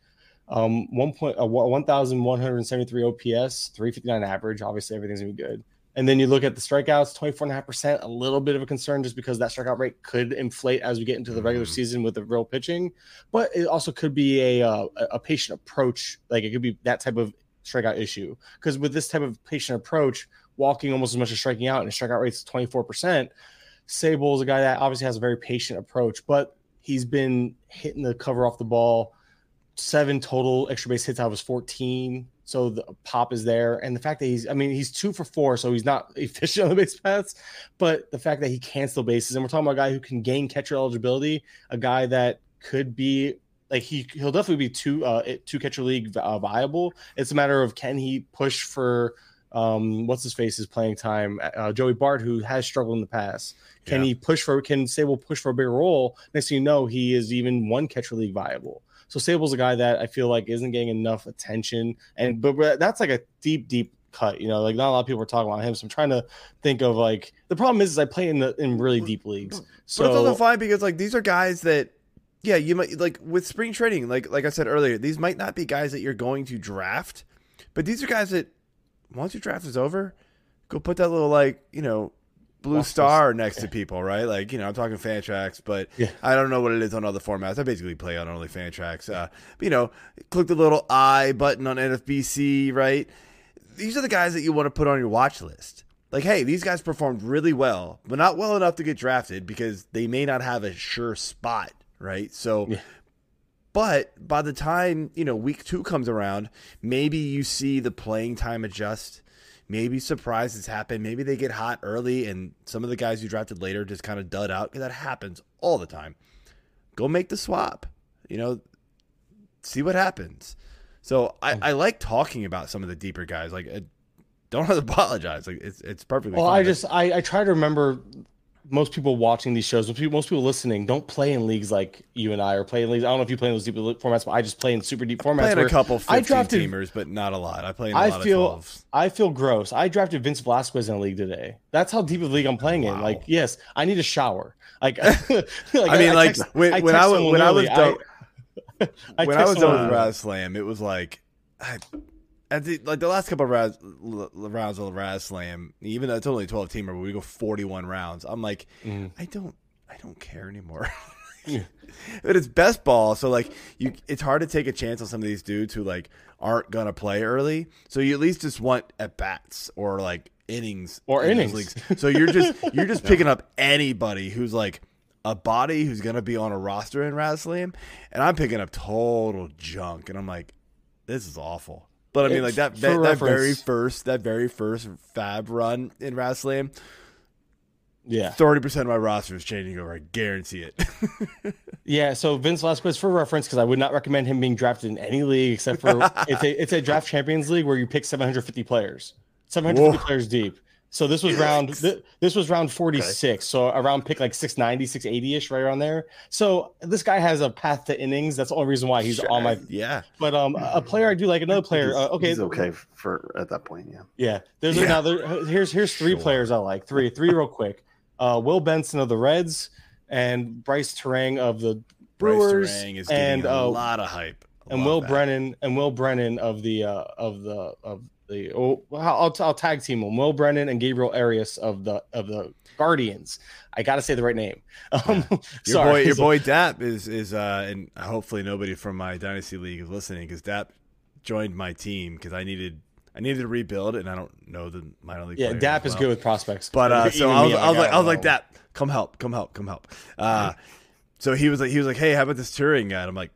Um, one point, uh, one thousand one hundred seventy three OPS, three fifty nine average. Obviously, everything's gonna be good. And then you look at the strikeouts, 24.5%, a little bit of a concern just because that strikeout rate could inflate as we get into the regular Mhm. season with the real pitching. But it also could be a, uh, a patient approach. Like it could be that type of strikeout issue. Because with this type of patient approach, walking almost as much as striking out and strikeout rate's 24%, Sabol is a guy that obviously has a very patient approach, but he's been hitting the cover off the ball. Seven total extra base hits out of his 14. So the pop is there. And the fact that he's, I mean, he's two for four, so he's not efficient on the base paths, but the fact that he can steal bases, and we're talking about a guy who can gain catcher eligibility, a guy that could be like he he'll definitely be two uh two catcher league uh, viable. It's a matter of can he push for um what's his face is playing time uh, Joey Bart who has struggled in the past. Can Yeah. he push for can Sabol push for a bigger role? Next thing you know, he is even one catcher league viable. So Sabol's a guy that I feel like isn't getting enough attention, and but but that's like a deep, deep cut. You know, like not a lot of people are talking about him. So I'm trying to think of like the problem is, is I play in the in really deep leagues. So but it's also fine because like these are guys that yeah, you might like with spring training, like like I said earlier, these might not be guys that you're going to draft, but these are guys that once your draft is over, go put that little like, you know, blue Watch star next to people, right? Like, you know, I'm talking Fantrax, but Yeah. I don't know what it is on other formats. I basically play on only Fantrax. Uh, but, you know, click the little I button on NFBC, right? These are the guys that you want to put on your watch list. Like, hey, these guys performed really well, but not well enough to get drafted because they may not have a sure spot, right? So, Yeah. But by the time, you know, week two comes around, maybe you see the playing time adjust. Maybe surprises happen. Maybe they get hot early and some of the guys you drafted later just kind of dud out. That happens all the time. Go make the swap. You know, see what happens. So I, I like talking about some of the deeper guys. Like, uh, don't have to apologize. Like, it's it's perfectly. well, fine. I just I, I try to remember most people watching these shows, most people, most people listening, don't play in leagues like you and I are playing leagues. I don't know if you play in those deep formats, but I just play in super deep formats. playing where a couple 15 I drafted teamers, but not a lot. I play in a I lot feel of 12s. I feel gross. I drafted Vince Velasquez in a league today. That's how deep of a league I'm playing in. Like, yes, I need a shower. Like, like I mean, like, text- when- when I was- when I was done- I when I was done with RazzSlam, it was like, I, at the like the last couple of rounds, l- rounds of RazzSlam, even though it's only a twelve teamer, but we go forty one rounds. I'm like, Mhm. I don't, I don't care anymore. Yeah. but it's best ball, so like you, it's hard to take a chance on some of these dudes who like aren't gonna play early. So you at least just want at bats or like innings Or in innings. leagues. So you're just you're just picking up anybody who's like a body who's gonna be on a roster in RazzSlam, and I'm picking up total junk, and I'm like, this is awful. But I mean, like that that, that very first that very first FAAB run in RazzSlam, Yeah. thirty percent of my roster is changing over. I guarantee it. Yeah, so Vince Velasquez for reference, because I would not recommend him being drafted in any league except for it's a it's a draft champions league where you pick 750 players, 750 players deep. So this was round th- this was round 46. So around pick like 690, 680 ish, right around there. So this guy has a path to innings. That's the only reason why he's on my. yeah. But um, a player I do like another player. Uh, okay, he's okay for at that point. Yeah. Yeah, there's Yeah. another. Here's here's three Sure. players I like. Three three real quick. Uh, Will Benson of the Reds and Brice Turang of the Brewers Brice Turang is and getting a uh, lot of hype. I and Will. Brennan and Will Brennan of the uh, of the of the oh, I'll, I'll tag team them. Will Brennan and Gabriel Arias of the of the Guardians. I got to say the right name. Um, Your sorry. boy, your boy Dap is is uh, and hopefully nobody from my dynasty league is listening because Dap joined my team because I needed I needed to rebuild and I don't know the minor league. Yeah, Dap as is good with prospects, But uh, so I was, I was like, I was like, that. Come help, come help, come help. Uh, so he was like, he was like, hey, how about this Turang guy? And I'm like,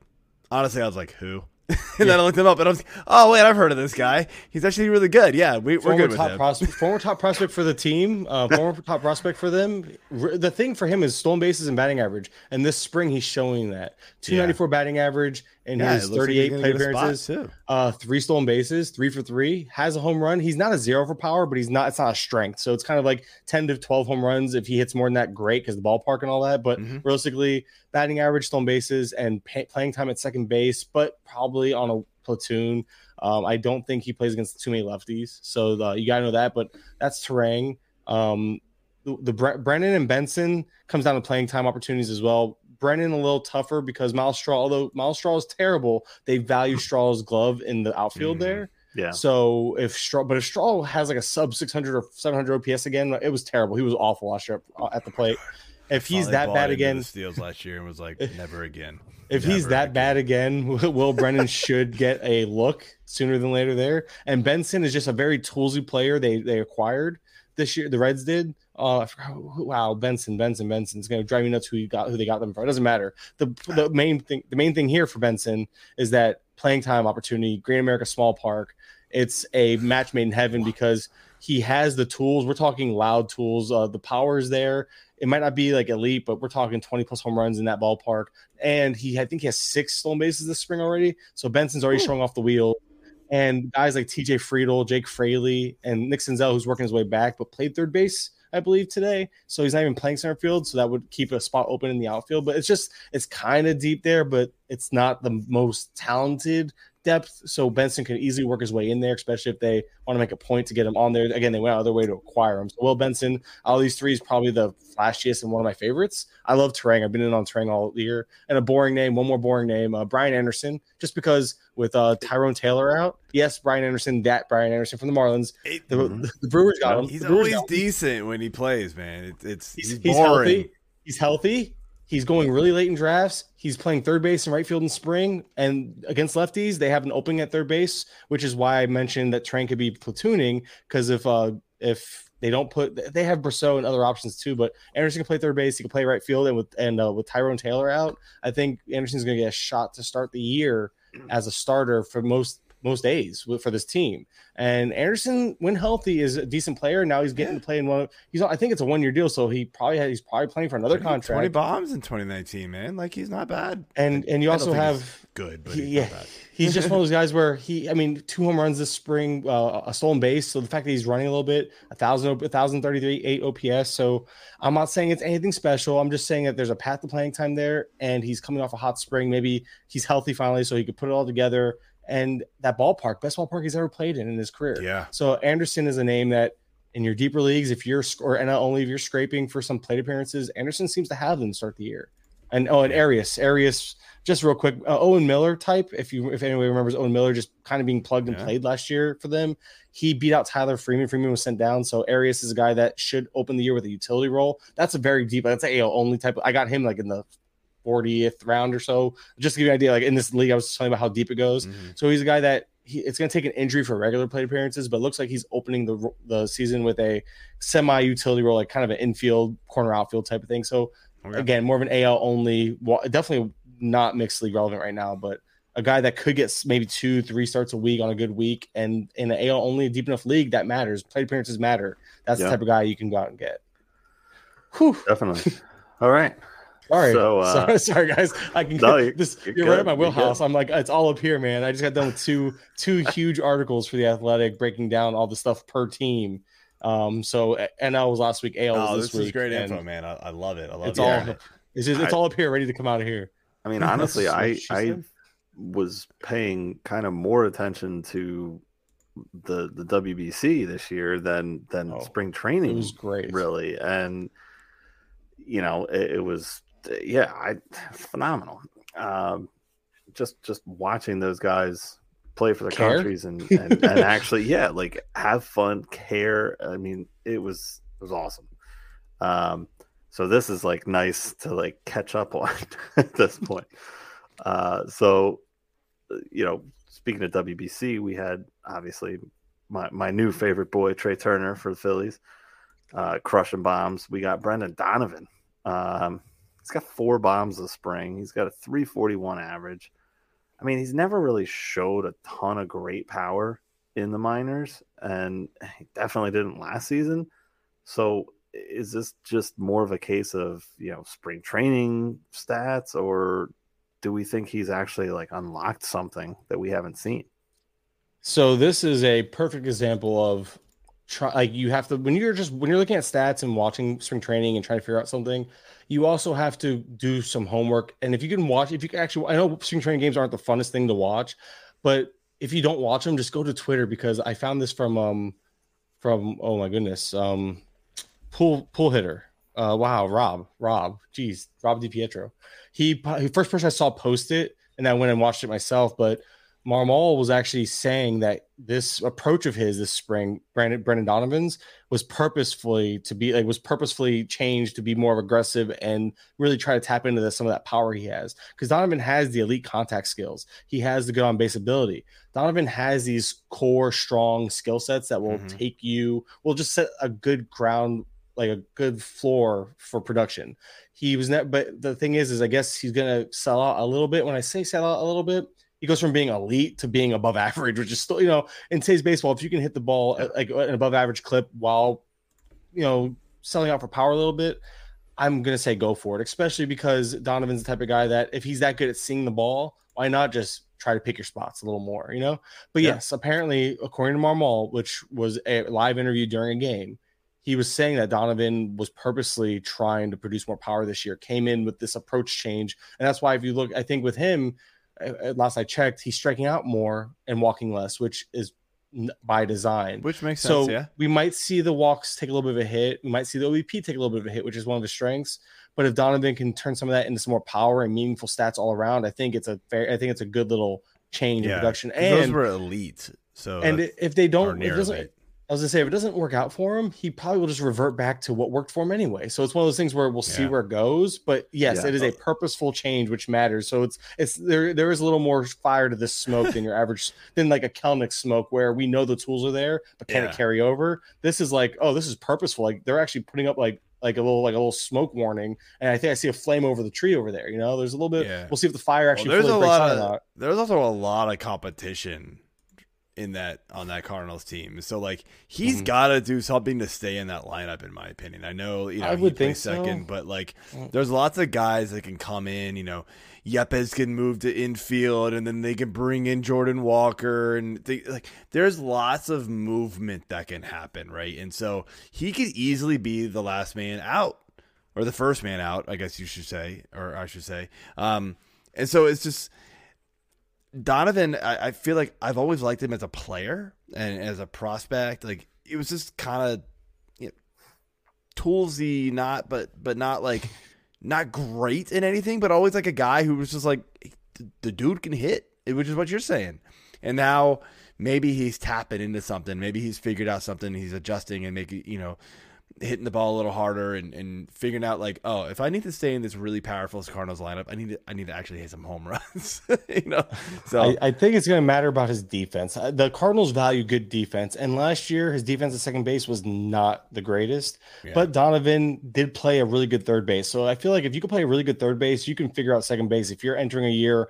honestly, I was like, who? and then I looked him up, and I was, like, oh wait, I've heard of this guy. He's actually really good. Yeah, we, we're former good with top him. prospect, former top prospect for the team, uh, former top prospect for them. The thing for him is stolen bases and batting average, and this spring he's showing that 294 batting average in yeah, his it looks like he's 38 plate get a spot, appearances. Uh, three stolen bases, three for three, has a home run. He's not a zero for power, but he's not. It's not a strength, so it's kind of like 10 to 12 home runs. If he hits more than that, great because the ballpark and all that. But Mhm. realistically, batting average, stolen bases, and pay, playing time at second base, but probably on a platoon. Um, I don't think he plays against too many lefties, so uh, you gotta know that. But that's Turang. Um, the, the Bre- Brennan and Benson comes down to playing time opportunities as well. Brennan a little tougher because Myles Straw, although Myles Straw is terrible, they value Straw's glove in the outfield Mhm. there. Yeah. So if Straw, but if Straw has like a sub 600 or 700 OPS again, it was terrible. He was awful last year at- at the plate. If he's that bad again, Steals last year and was like, never again. if he's Never that bad again, Will Brennan should get a look sooner than later there. And Benson is just a very toolsy player they they acquired this year. The Reds did. Uh, I forgot who, wow, Benson, Benson, Benson's going to drive me nuts. Who you got? Who they got them from? It doesn't matter. The the main thing the main thing here for Benson is that playing time opportunity. Great America Small Park. It's a match made in heaven because he has the tools. We're talking loud tools. Uh, the power is there. It might not be like elite, but we're talking 20 plus home runs in that ballpark. And he, I think he has six stolen bases this spring already. So Benson's already showing off the wheel. And guys like TJ Friedl, Jake Fraley, and Nick Senzel, who's working his way back, but played third base, I believe, today. So he's not even playing center field. So that would keep a spot open in the outfield. But it's just, it's kind of deep there, but it's not the most talented depth. So Benson can easily work his way in there, especially if they want to make a point to get him on there. Again, they went out of their way to acquire him. So Will Benson, all these three is probably the flashiest and one of my favorites. I love Turang. I've been in on Turang all year. And a boring name, one more boring name, uh, Brian Anderson, just because with uh, Tyrone Taylor out, yes, Brian Anderson, that Brian Anderson from the Marlins. It- The, Mhm. the Brewers got him. he's always decent when he plays, man. It, it's He's, he's, he's boring. healthy. He's healthy. He's going really late in drafts. He's playing third base and right field in spring. And against lefties, they have an opening at third base, which is why I mentioned that Train could be platooning. Because if uh if they don't put they have Brosseau and other options too, but Anderson can play third base, he can play right field, and with and uh, with Tyrone Taylor out, I think Anderson's gonna get a shot to start the year as a starter for most most days for this team. And Anderson, when healthy, is a decent player. Now he's getting to play in one. He's I think it's a one year deal, so he probably had, he's probably playing for another 20 contract. Twenty bombs in 2019, man. Like he's not bad. And and you also have good, but he- he's yeah, not bad. he's just one of those guys where he, I mean, two home runs this spring, uh, a stolen base. So the fact that he's running a little bit, a thousand, a thousand thirty-three, eight OPS. So I'm not saying it's anything special. I'm just saying that there's a path to playing time there, and he's coming off a hot spring. Maybe he's healthy finally, so he could put it all together. And that ballpark, best ballpark he's ever played in in his career. Yeah. So Anderson is a name that in your deeper leagues, if you're or and not only if you're scraping for some plate appearances, Anderson seems to have them start the year. And oh, and Arias, Arias, just real quick, uh, Owen Miller type. If you if anybody remembers Owen Miller, just kind of being plugged and Yeah. played last year for them. He beat out Tyler Freeman. Freeman was sent down, so Arias is a guy that should open the year with a utility role. That's a very deep. That's a AL only type. I got him like in the 40th round or so. Just to give you an idea, like in this league, I was telling you about how deep it goes. Mhm. So he's a guy that he, it's going to take an injury for regular plate appearances, but looks like he's opening the the season with a semi utility role, like kind of an infield, corner outfield type of thing. So Okay. again, more of an AL only, wa- definitely not mixed league relevant right now, but a guy that could get maybe two, three starts a week on a good week, and in an AL only deep enough league that matters. Plate appearances matter. That's Yeah. the type of guy you can go out and get. Whew. Definitely. All right. Sorry. So, uh, sorry, sorry, guys. I can No, get you're- this. you're You're, right good, at my wheelhouse. I'm like, it's all up here, man. I just got done with two two huge articles for the Athletic breaking down all the stuff per team. Um, so NL was last week, AL was Oh, this, this is week. great info, man. I, I love it. I love It's it. all Yeah. it's just, it's I- all up here, ready to come out of here. I mean, honestly, I I said. was paying kind of more attention to the the WBC this year than than Oh, spring training. It was great. really, and you know, it, it was yeah, I phenomenal. Um, just just watching those guys play for their Care? countries and, and and actually, yeah, like have fun, care. I mean, it was it was awesome. Um, so this is like nice to like catch up on at this point. Uh, so you know, speaking of WBC, we had obviously my my new favorite boy Trea Turner for the Phillies, uh, crushing bombs. We got Brendan Donovan. Um, he's got four bombs this spring. He's got a 341 average. I mean, he's never really showed a ton of great power in the minors, and he definitely didn't last season. So, is this just more of a case of you know spring training stats, or do we think he's actually like unlocked something that we haven't seen? So this is a perfect example of try like you have to when you're just when you're looking at stats and watching spring training and trying to figure out something, you also have to do some homework. And if you can watch, if you can actually, I know spring training games aren't the funnest thing to watch, but if you don't watch them, just go to Twitter because I found this from um from oh my goodness um pool pool hitter. Uh, wow, Rob, Rob, geez, Rob DiPietro. He, he first person I saw post it, and I went and watched it myself. But Marmol was actually saying that this approach of his this spring, Brandon Brendan Donovan's, was purposefully to be like was purposefully changed to be more aggressive and really try to tap into the, some of that power he has. Because Donovan has the elite contact skills, he has the good on base ability. Donovan has these core strong skill sets that will Mhm. take you, will just set a good ground, like a good floor for production. He was not, but the thing is, is I guess he's gonna sell out a little bit. When I say sell out a little bit, he goes from being elite to being above average, which is still, you know, in today's baseball, if you can hit the ball at like an above average clip while, you know, selling out for power a little bit, I'm gonna say go for it, especially because Donovan's the type of guy that if he's that good at seeing the ball, why not just try to pick your spots a little more, you know? But Yeah. yes, apparently, according to Marmol, which was a live interview during a game, he was saying that Donovan was purposely trying to produce more power this year, came in with this approach change. And that's why, if you look, I think with him, last I checked, he's striking out more and walking less, which is by design. Which makes So sense, yeah. we might see the walks take a little bit of a hit. We might see the OBP take a little bit of a hit, which is one of his strengths. But if Donovan can turn some of that into some more power and meaningful stats all around, I think it's a fair. I think it's a good little change in production. And those were elite. So and if they don't, it doesn't, elite. I was gonna say if it doesn't work out for him, he probably will just revert back to what worked for him anyway. So it's one of those things where we'll see where it goes. But yes, Yeah. it is a purposeful change which matters. So it's it's there there is a little more fire to this smoke than your average than like a Kelenic smoke where we know the tools are there, but can Yeah. it carry over? This is like, oh, this is purposeful. Like they're actually putting up like like a little like a little smoke warning, and I think I see a flame over the tree over there. You know, there's a little bit. Yeah. We'll see if the fire Well, actually. there's a lot of there's also a lot of competition in that on that Cardinals team. So like he's Mhm. got to do something to stay in that lineup, in my opinion. I know you know I he would plays think so. second, but like Mm. there's lots of guys that can come in. You know, Yepez can move to infield, and then they can bring in Jordan Walker, and they, like there's lots of movement that can happen, right? And so he could easily be the last man out or the first man out, I guess you should say, or I should say. Um, and so it's just Donovan. I, I feel like I've always liked him as a player and as a prospect. Like it was just kind of you know, toolsy, not but but not like not great in anything, but always like a guy who was just like the, the dude can hit, which is what you're saying. And now maybe he's tapping into something. Maybe he's figured out something. He's adjusting and making you know hitting the ball a little harder and, and figuring out like, oh, if I need to stay in this really powerful Cardinals lineup, I need to I need to actually hit some home runs. you know, so I, I think it's going to matter about his defense. Uh, The Cardinals value good defense, and last year his defense at second base was not the greatest. Yeah. But Donovan did play a really good third base, so I feel like if you can play a really good third base, you can figure out second base. If you're entering a year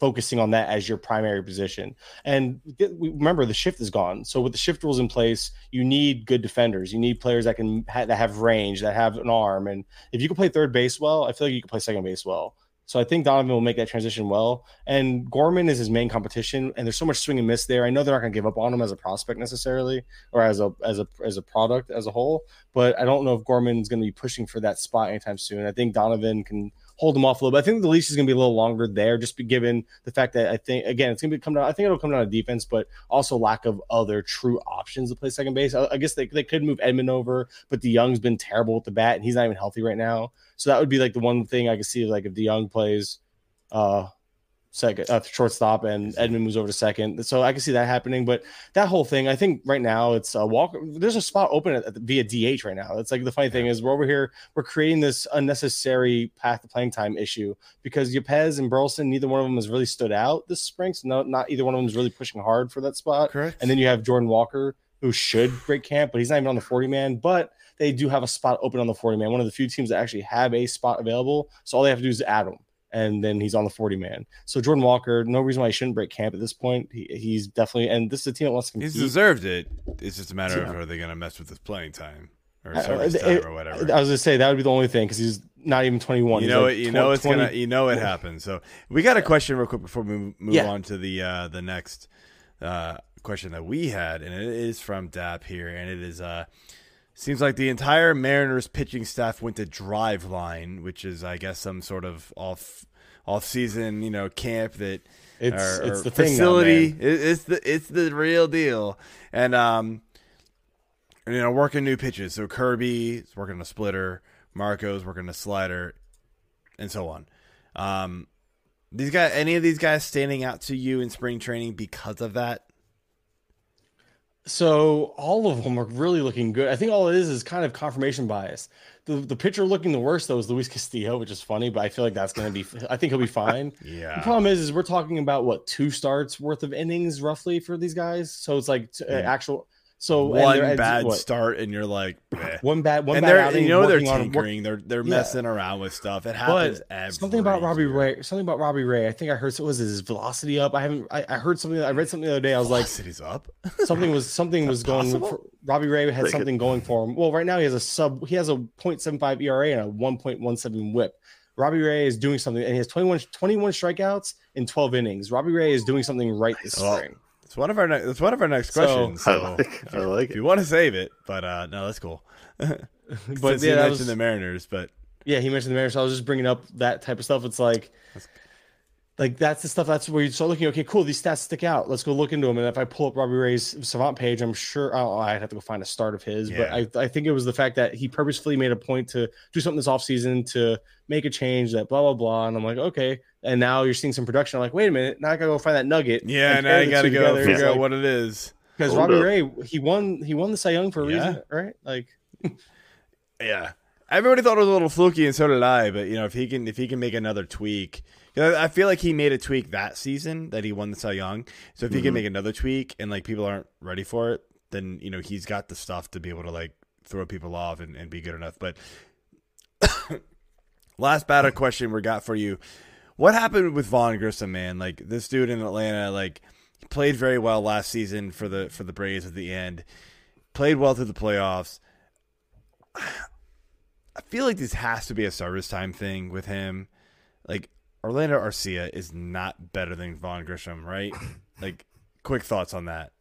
focusing on that as your primary position, and remember the shift is gone. So with the shift rules in place, you need good defenders. You need players that can ha- that have range, that have an arm, and if you can play third base well, I feel like you can play second base well. So I think Donovan will make that transition well. And Gorman is his main competition, and there's so much swing and miss there. I know they're not going to give up on him as a prospect necessarily, or as a as a as a product as a whole. But I don't know if Gorman's going to be pushing for that spot anytime soon. I think Donovan can hold them off a little bit. I think the leash is going to be a little longer there, just given the fact that I think again it's going to come down. I think it'll come down to defense, but also lack of other true options to play second base. I, I guess they, they could move Edman over, but DeJong's been terrible with the bat, and he's not even healthy right now. So that would be like the one thing I could see, like if DeJong plays uh second uh, shortstop and Edman moves over to second. So I can see that happening. But that whole thing, I think right now it's uh, Walker. There's a spot open at, at, via DH right now. It's like the funny thing is we're over here, we're creating this unnecessary path to playing time issue because Yepez and Burleson, neither one of them has really stood out this spring. So no, not either one of them is really pushing hard for that spot. Correct. And then you have Jordan Walker who should break camp, but he's not even on the 40 man. But they do have a spot open on the 40 man. One of the few teams that actually have a spot available. So all they have to do is add him and then he's on the 40 man. So Jordan Walker, no reason why he shouldn't break camp at this point. He, he's definitely, and this is a team that wants to compete. He's deserved it. It's just a matter yeah. of are they going to mess with his playing time or service uh, time or whatever. I was going to say that would be the only thing because he's not even 21. You know, like you know, it's 20, gonna, you know, it happens. So we got a question real quick before we move, move yeah. on to the uh, the next uh, question that we had, and it is from Dap here, and it is uh Seems like the entire Mariners pitching staff went to Driveline, which is, I guess, some sort of off off season, you know, camp that it's or, it's the facility. Now, it's the it's the real deal, and um, and, you know, working new pitches. So Kirby is working a splitter, Marco's working a slider, and so on. Um, these guys, any of these guys standing out to you in spring training because of that? So all of them are really looking good. I think all it is is kind of confirmation bias. The the pitcher looking the worst though is Luis Castillo, which is funny, but I feel like that's going to be. I think he'll be fine. yeah. The problem is, is we're talking about what two starts worth of innings roughly for these guys. So it's like t- uh, actual so one bad what? start, and you're like Bleh. one bad one and bad they're outing, you know they're on, tinkering, they're they're yeah. messing around with stuff. It happens. something about Robbie Ray. Something about Robbie Ray. I think I heard so was his velocity up. I haven't. I, I heard something. I read something the other day. I was Velocity's like, up. something was something was going. For, Robbie Ray had something going for him. Well, right now he has a sub. He has a 0.75 ERA and a 1.17 WHIP. Robbie Ray is doing something, and he has 21, 21 strikeouts in 12 innings. Robbie Ray is doing something right this spring. It's one of our ne- it's one of our next questions. So, I like, I like if you want to save it, but uh, no, that's cool. but Since yeah, mentioned was, the Mariners, but yeah, he mentioned the Mariners. So I was just bringing up that type of stuff. It's like that's like that's the stuff that's where you start looking okay cool these stats stick out. Let's go look into them and if i pull up robbie ray's savant page i'm sure oh, i'd have to go find a start of his. Yeah. but I, I think it was the fact that he purposefully made a point to do something this offseason to make a change that blah blah blah. And i'm like okay. And now you're seeing some production. I'm like wait a minute. Now i gotta go find that nugget yeah now you gotta go figure out like, what it is. Because oh, robbie up. ray he won he won the cy young for a yeah. reason right? Like yeah. Everybody thought it was a little fluky and so did i. But you know if he can if he can make another tweak I feel like he made a tweak that season that he won the Cy Young. So if he mm-hmm. can make another tweak and like people aren't ready for it, then you know he's got the stuff to be able to like throw people off and, and be good enough. But last battle question we got for you: What happened with Vaughn Grissom, man? Like this dude in Atlanta, like he played very well last season for the for the Braves at the end. Played well through the playoffs. I feel like this has to be a service time thing with him. Like Orlando Arcia is not better than Vaughn Grissom, right? like, quick thoughts on that.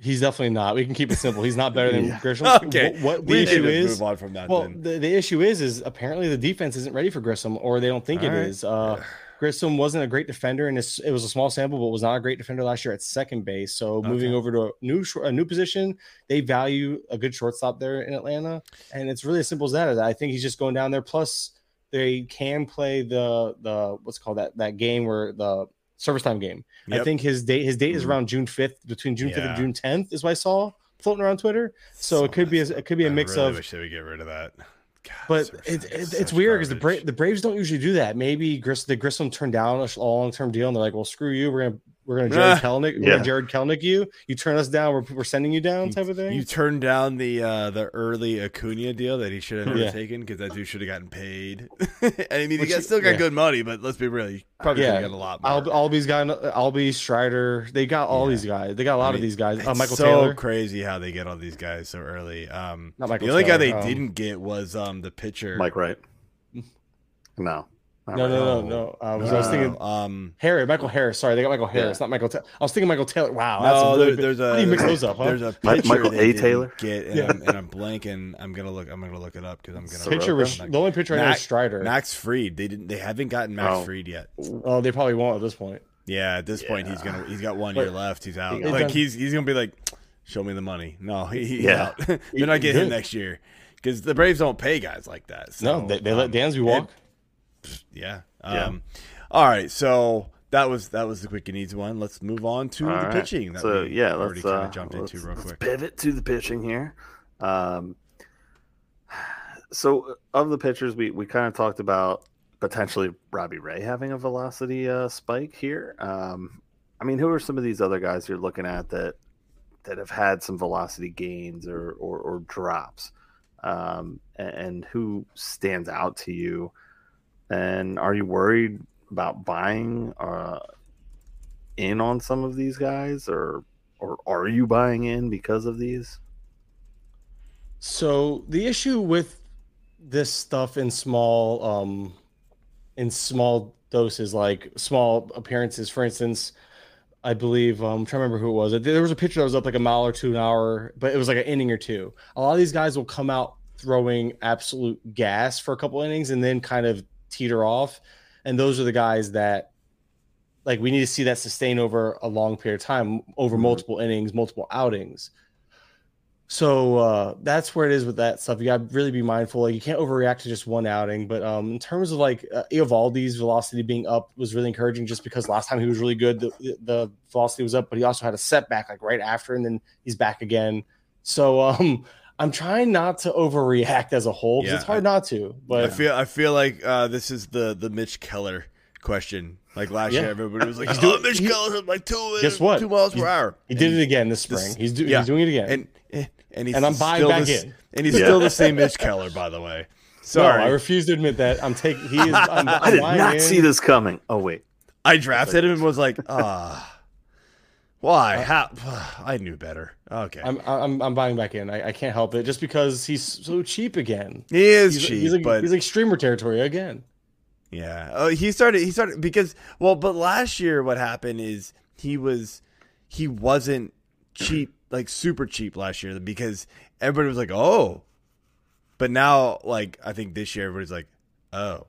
He's definitely not. We can keep it simple. He's not better than yeah. Grissom. Okay, what, what the we issue is? Move on from that. Well, the, the, issue is, is apparently the defense isn't ready for Grissom, or they don't think All it right. is. Uh, Grissom wasn't a great defender, and it was a small sample, but was not a great defender last year at second base. So okay. moving over to a new a new position, they value a good shortstop there in Atlanta, and it's really as simple as that. I think he's just going down there. Plus, they can play the the what's called that that game where the service time game. Yep. I think his date his date is mm-hmm. around June fifth, between June fifth yeah. and June tenth, is what I saw floating around Twitter. So, so it could be a, it could be a mix I really of. Wish they would get rid of that. God, but it, it, it's weird because the Bra- the Braves don't usually do that. Maybe Gris- the Grissom turned down a long term deal, and they're like, "Well, screw you. We're gonna we're gonna Jared Kelenic, we're yeah. Jared Kelenic you. You turn us down, we're, we're sending you down, type of thing. You turned down the uh, the early Acuna deal that he should have never yeah. taken because that dude should have gotten paid. I mean, Which, he got, still got yeah. good money, but let's be real, he probably yeah. got a lot more. Al- Albies got Albie Strider. They got all these guys. They got a lot I mean, of these guys. Uh, Michael so Taylor. crazy how they get all these guys so early. Um, Not Michael the only Taylor, guy they um, didn't get was um, the pitcher, Mike Wright. No. Not No, no, really. no, no. Uh, I was, I was thinking um, Harry, Michael Harris. Sorry, they got Michael Harris, not Michael. Ta- I was thinking Michael Taylor. Wow, that's no, a really there, big- there's a How do you mix those up? Huh? There's a Mi- pitcher Michael A. Taylor? Get, and, Yeah. I'm, and I'm blanking. I'm gonna look. I'm gonna look it up because I'm gonna pitcher. Was, I'm the only pitcher I know is Max- Strider. Max Fried. They didn't. They haven't gotten Max Oh. Fried yet. Oh, they probably won't at this point. Yeah, at this point he's gonna. He's got one But- year left. He's out. It Like done- he's he's gonna be like, show me the money. No, he, he's Yeah. out. They're not getting him next year because the Braves don't pay guys like that. No, they, they let um, Dansby walk. Yeah. Yeah. Um, All right. So that was that was the quick and easy one. Let's move on to All the right. pitching. That so yeah, already let's, kind uh, of jumped let's- into real quick. pivot to the pitching here. Um, so of the pitchers, we we kind of talked about potentially Robbie Ray having a velocity uh, spike here. Um, I mean, who are some of these other guys you're looking at that that have had some velocity gains or or, or drops, um, and, and who stands out to you? And are you worried about buying uh, in on some of these guys, or or are you buying in because of these? So the issue with this stuff in small um in small doses, like small appearances, for instance, I believe um, I'm trying to remember who it was. There was a pitcher that was up like a mile or two an hour, but it was like an inning or two. A lot of these guys will come out throwing absolute gas for a couple innings and then kind of teeter off. And those are the guys that like we need to see that sustain over a long period of time, over Mhm. multiple innings, multiple outings. So uh, that's where it is with that stuff. You got to really be mindful. Like you can't overreact to just one outing. But um, in terms of like uh, Eovaldi's velocity being up was really encouraging, just because last time he was really good, the, the velocity was up, but he also had a setback like right after, and then he's back again. So um, I'm trying not to overreact as a whole because Yeah, it's hard I- not to. But I feel I feel like uh, this is the the Mitch Keller question. Like last Yeah. year, everybody was like, He's "Oh, doing- Mitch he- Keller's at like two, Guess what? two miles per hour." he did And it again this spring. this- he's, do, yeah. he's doing it again. and and and, he's And I'm buying still back the s- in. and he's Yeah. still the same Mitch Keller, by the way. no, Sorry, I I, refuse to admit that. I'm taking. He is. I'm, I'm I did not in. see this coming. Oh wait, I drafted him and was like, "Ah, why? Uh, How? I knew better." Okay, I'm I'm I'm buying back in. I, I can't help it just because he's so cheap again. he is He's, cheap, he's like but he's like streamer territory again. Yeah. Oh, he started. He started because well, but last year what happened is he was he wasn't cheap like super cheap last year because everybody was like, oh, but now like I think this year everybody's like, oh.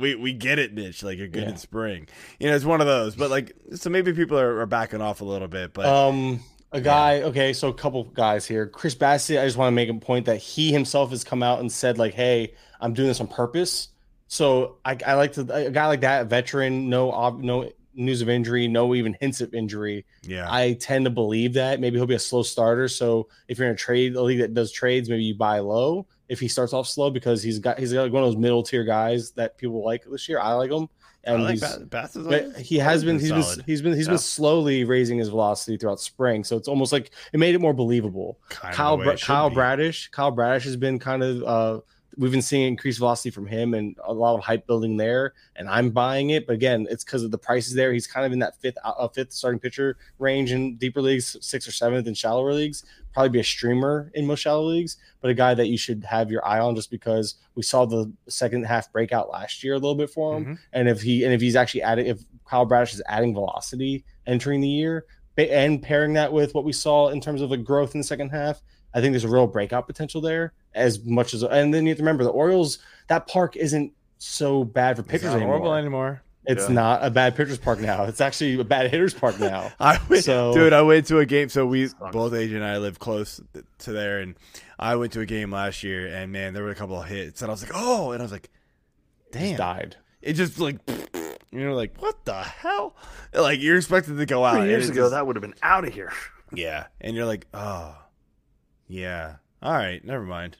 We, we get it, Mitch. Like you're good Yeah. in spring, you know. It's one of those, but like, so maybe people are, are backing off a little bit. But Um, a guy. Okay, so a couple guys here. Chris Bassitt. I just want to make a point that he himself has come out and said like, "Hey, I'm doing this on purpose." So I, I like to a guy like that, a veteran, no no news of injury, no even hints of injury. yeah, I tend to believe that maybe he'll be a slow starter. So if you're in a trade a league that does trades, maybe you buy low if he starts off slow because he's got he's got like one of those middle tier guys that people like this year. I like him, I and like he's, Bass, Bass is but he has always been he's been he's been he's Yeah. been slowly raising his velocity throughout spring. So it's almost like it made it more believable. Kind Kyle the way Bra- it should Kyle be. Bradish Kyle Bradish has been kind of uh we've been seeing increased velocity from him and a lot of hype building there and I'm buying it. But again it's because of the prices there. He's kind of in that fifth uh, fifth starting pitcher range in deeper leagues sixth or seventh in shallower leagues. Probably be a streamer in most shallow leagues but a guy that you should have your eye on just because we saw the second half breakout last year a little bit for him. Mhm. and if he and if he's actually adding if Kyle Bradish is adding velocity entering the year and pairing that with what we saw in terms of like growth in the second half, I think there's a real breakout potential there. As much as and then you have to remember the Orioles that park isn't so bad for It's pitchers not anymore. horrible anymore. It's Yeah. not a bad pitcher's park now. It's actually a bad hitter's park now. I went, So- dude, I went to a game. So we both Adrian and I live close to there, and I went to a game last year, and man, there were a couple of hits, and I was like, oh, and I was like, He's damn, died. it just like, you know, like what the hell? Like you're expected to go out three years ago just- that would have been out of here. yeah, and you're like, oh, yeah, all right, never mind.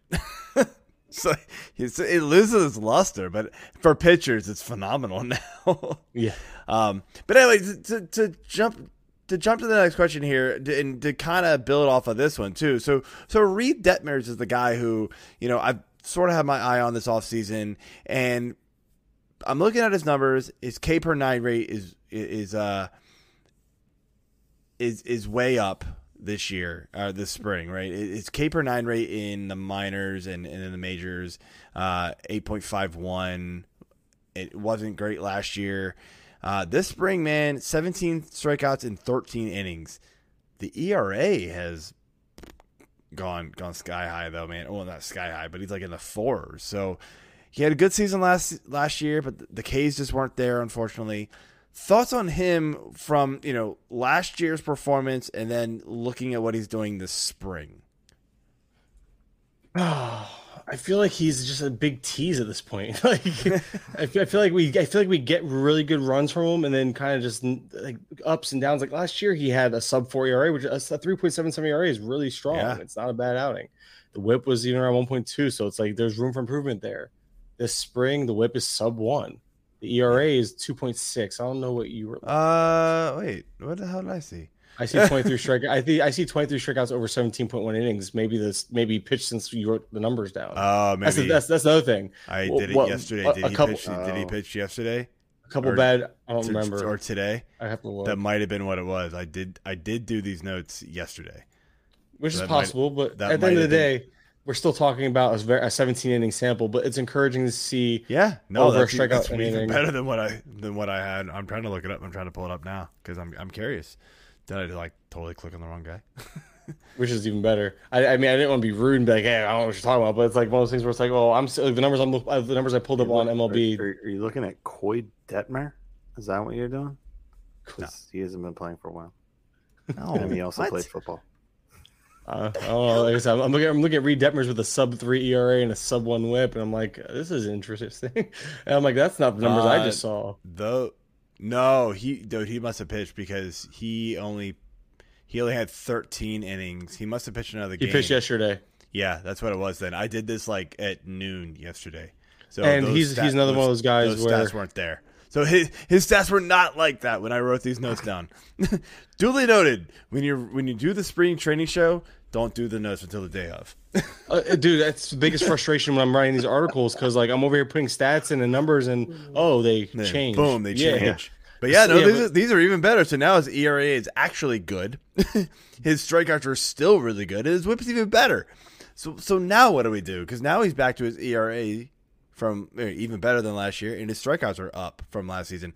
so it's, it loses its luster, but for pitchers, it's phenomenal now. Yeah. Um, but anyway, to, to, to jump to jump to the next question here, and to kind of build off of this one too. So so Reid Detmers is the guy who you know I've sort of had my eye on this offseason, and I'm looking at his numbers. His K per nine rate is is uh is is way up this year, or this spring, right? It- It's K per nine rate in the minors and, and in the majors, uh, eight point five one It wasn't great last year. Uh, this spring, man, 17 strikeouts in 13 innings. The ERA has gone gone sky high though, man. Well, not sky high, but he's like in the fours. So he had a good season last last year, but the K's just weren't there, unfortunately. Thoughts on him from you know last year's performance, and then looking at what he's doing this spring. I feel like he's just a big tease at this point. like, I feel, I feel like we, I feel like we get really good runs from him, and then kind of just like ups and downs. Like last year, he had a sub four ERA, which a three point seven seven ERA is really strong. Yeah. It's not a bad outing. The WHIP was even around one point two, so it's like there's room for improvement there. This spring, the WHIP is sub one. The ERA is two point six. I don't know what you were. Uh, wait, what the hell did I see? I see 23 strike. I think I see 23 strikeouts over 17.1 innings. Maybe this maybe pitched since you wrote the numbers down. Oh, that's, the, maybe that's that's the other thing. I Wh- did it what- yesterday. a- Did a he couple- pitch? Did he Oh. pitch yesterday? A couple Or- bad. I don't To- remember. or today? I have to look. That might have been what it was. I did. I did do these notes yesterday. which is that might- possible. but that at the end of the have day, we're still talking about a, a 17 inning sample. But it's encouraging to see. Yeah, no, Over a that's, strikeout that's an even better than what I than what I had. I'm trying to look it up. I'm trying to pull it up now because I'm I'm curious. Did I like totally click on the wrong guy? which is even better. I, I mean, I didn't want to be rude and be like, "Hey, I don't know what you're talking about," but it's like one of those things where it's like, "Oh, I'm still, like, the numbers I'm uh, the numbers I pulled up on MLB." Are, are you looking at Koy Detmer? Is that what you're doing? Because he hasn't been playing for a while. No, and he also what? played football. Uh, oh, like I said, I'm looking. I'm looking at Reid Detmers with a sub three ERA and a sub one WHIP, and I'm like, "This is interesting." and I'm like, "That's not the numbers I Uh, just saw." Though, no, he dude, he must have pitched because he only he only had 13 innings. He must have pitched another game. He pitched yesterday, Yeah, that's what it was. Then I did this like at noon yesterday. So and he's he's another one of those guys those where stats weren't there. So his his stats were not like that when I wrote these notes down. Duly noted. When you when you do the spring training show, don't do the notes until the day of. Uh, dude, that's the biggest frustration when I'm writing these articles because like I'm over here putting stats in and numbers and oh they Then change. Boom, they Yeah. change. But yeah, no, Yeah, these, but- are, these are even better. So now his ERA is actually good. his strikeouts are still really good. His whip is even better. So so now what do we do? Because now he's back to his ERA from eh, even better than last year, and his strikeouts are up from last season,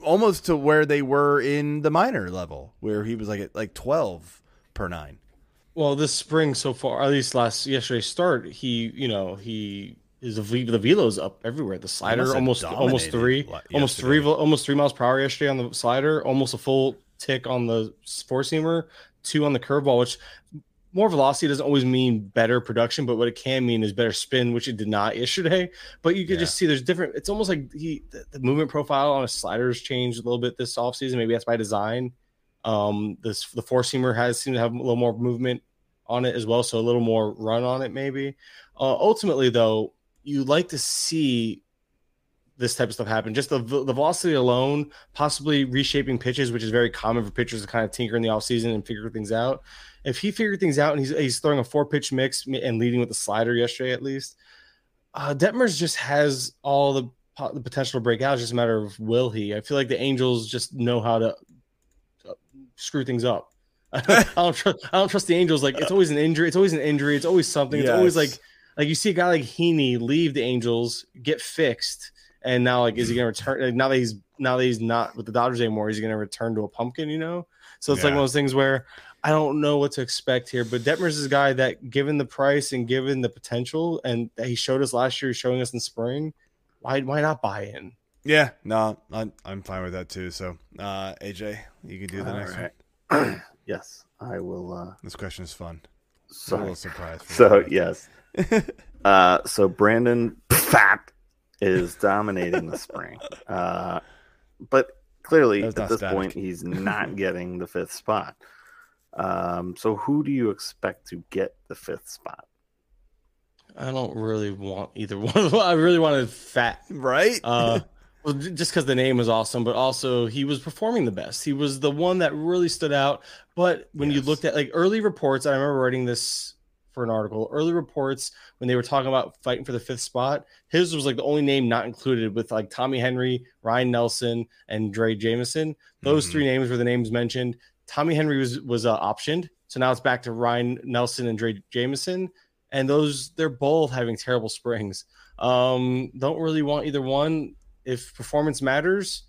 almost to where they were in the minor level, where he was like at like twelve per nine. Well, this spring so far, at least last yesterday's start, he you know he is the velo's up everywhere. The slider almost almost three, la- almost three, almost three miles per hour yesterday on the slider. Almost a full tick on the four seamer, two on the curveball, which more velocity doesn't always mean better production, but what it can mean is better spin, which it did not yesterday. But you could just see there's different. It's almost like he the, the movement profile on his sliders changed a little bit this offseason. Maybe that's by design. Um, this the four seamer has seemed to have a little more movement on it as well, so a little more run on it maybe. Uh, ultimately, though, you like to see this type of stuff happen. Just the, the velocity alone, possibly reshaping pitches, which is very common for pitchers to kind of tinker in the offseason and figure things out. If he figured things out and he's, he's throwing a four pitch mix and leading with the slider yesterday at least, uh, Detmers just has all the, the potential to break out. It's just a matter of will he. I feel like the Angels just know how to screw things up. I don't trust. I don't trust the Angels. Like it's always an injury. It's always an injury. It's always something. It's always like like you see a guy like Heaney leave the Angels, get fixed, and now like is he mm-hmm. gonna return? Like, now that he's now that he's not with the Dodgers anymore, is he gonna return to a pumpkin? You know. So it's like one of those things where I don't know what to expect here. But Detmers is a guy that, given the price and given the potential, and that he showed us last year, he's showing us in spring. Why why not buy in? Yeah, no, I'm, I'm fine with that too. So, uh, AJ, you can do the All next one. yes, I will. Uh, This question is fun. I'm a little surprised. for So you. yes. uh, so Brandon Pfaadt is dominating the spring, uh, but clearly at this static. point he's not getting the fifth spot. Um, so who do you expect to get the fifth spot? I don't really want either one. I really wanted Pfaadt. right? Uh, well, just because the name was awesome, but also he was performing the best. He was the one that really stood out. But when you looked at like early reports, I remember writing this for an article. Early reports when they were talking about fighting for the fifth spot, his was like the only name not included with like Tommy Henry, Ryan Nelson, and Drey Jameson. Those Mhm. three names were the names mentioned. Tommy Henry was was uh, optioned, so now it's back to Ryan Nelson and Drey Jameson, and those they're both having terrible springs. Um, don't really want either one. If performance matters,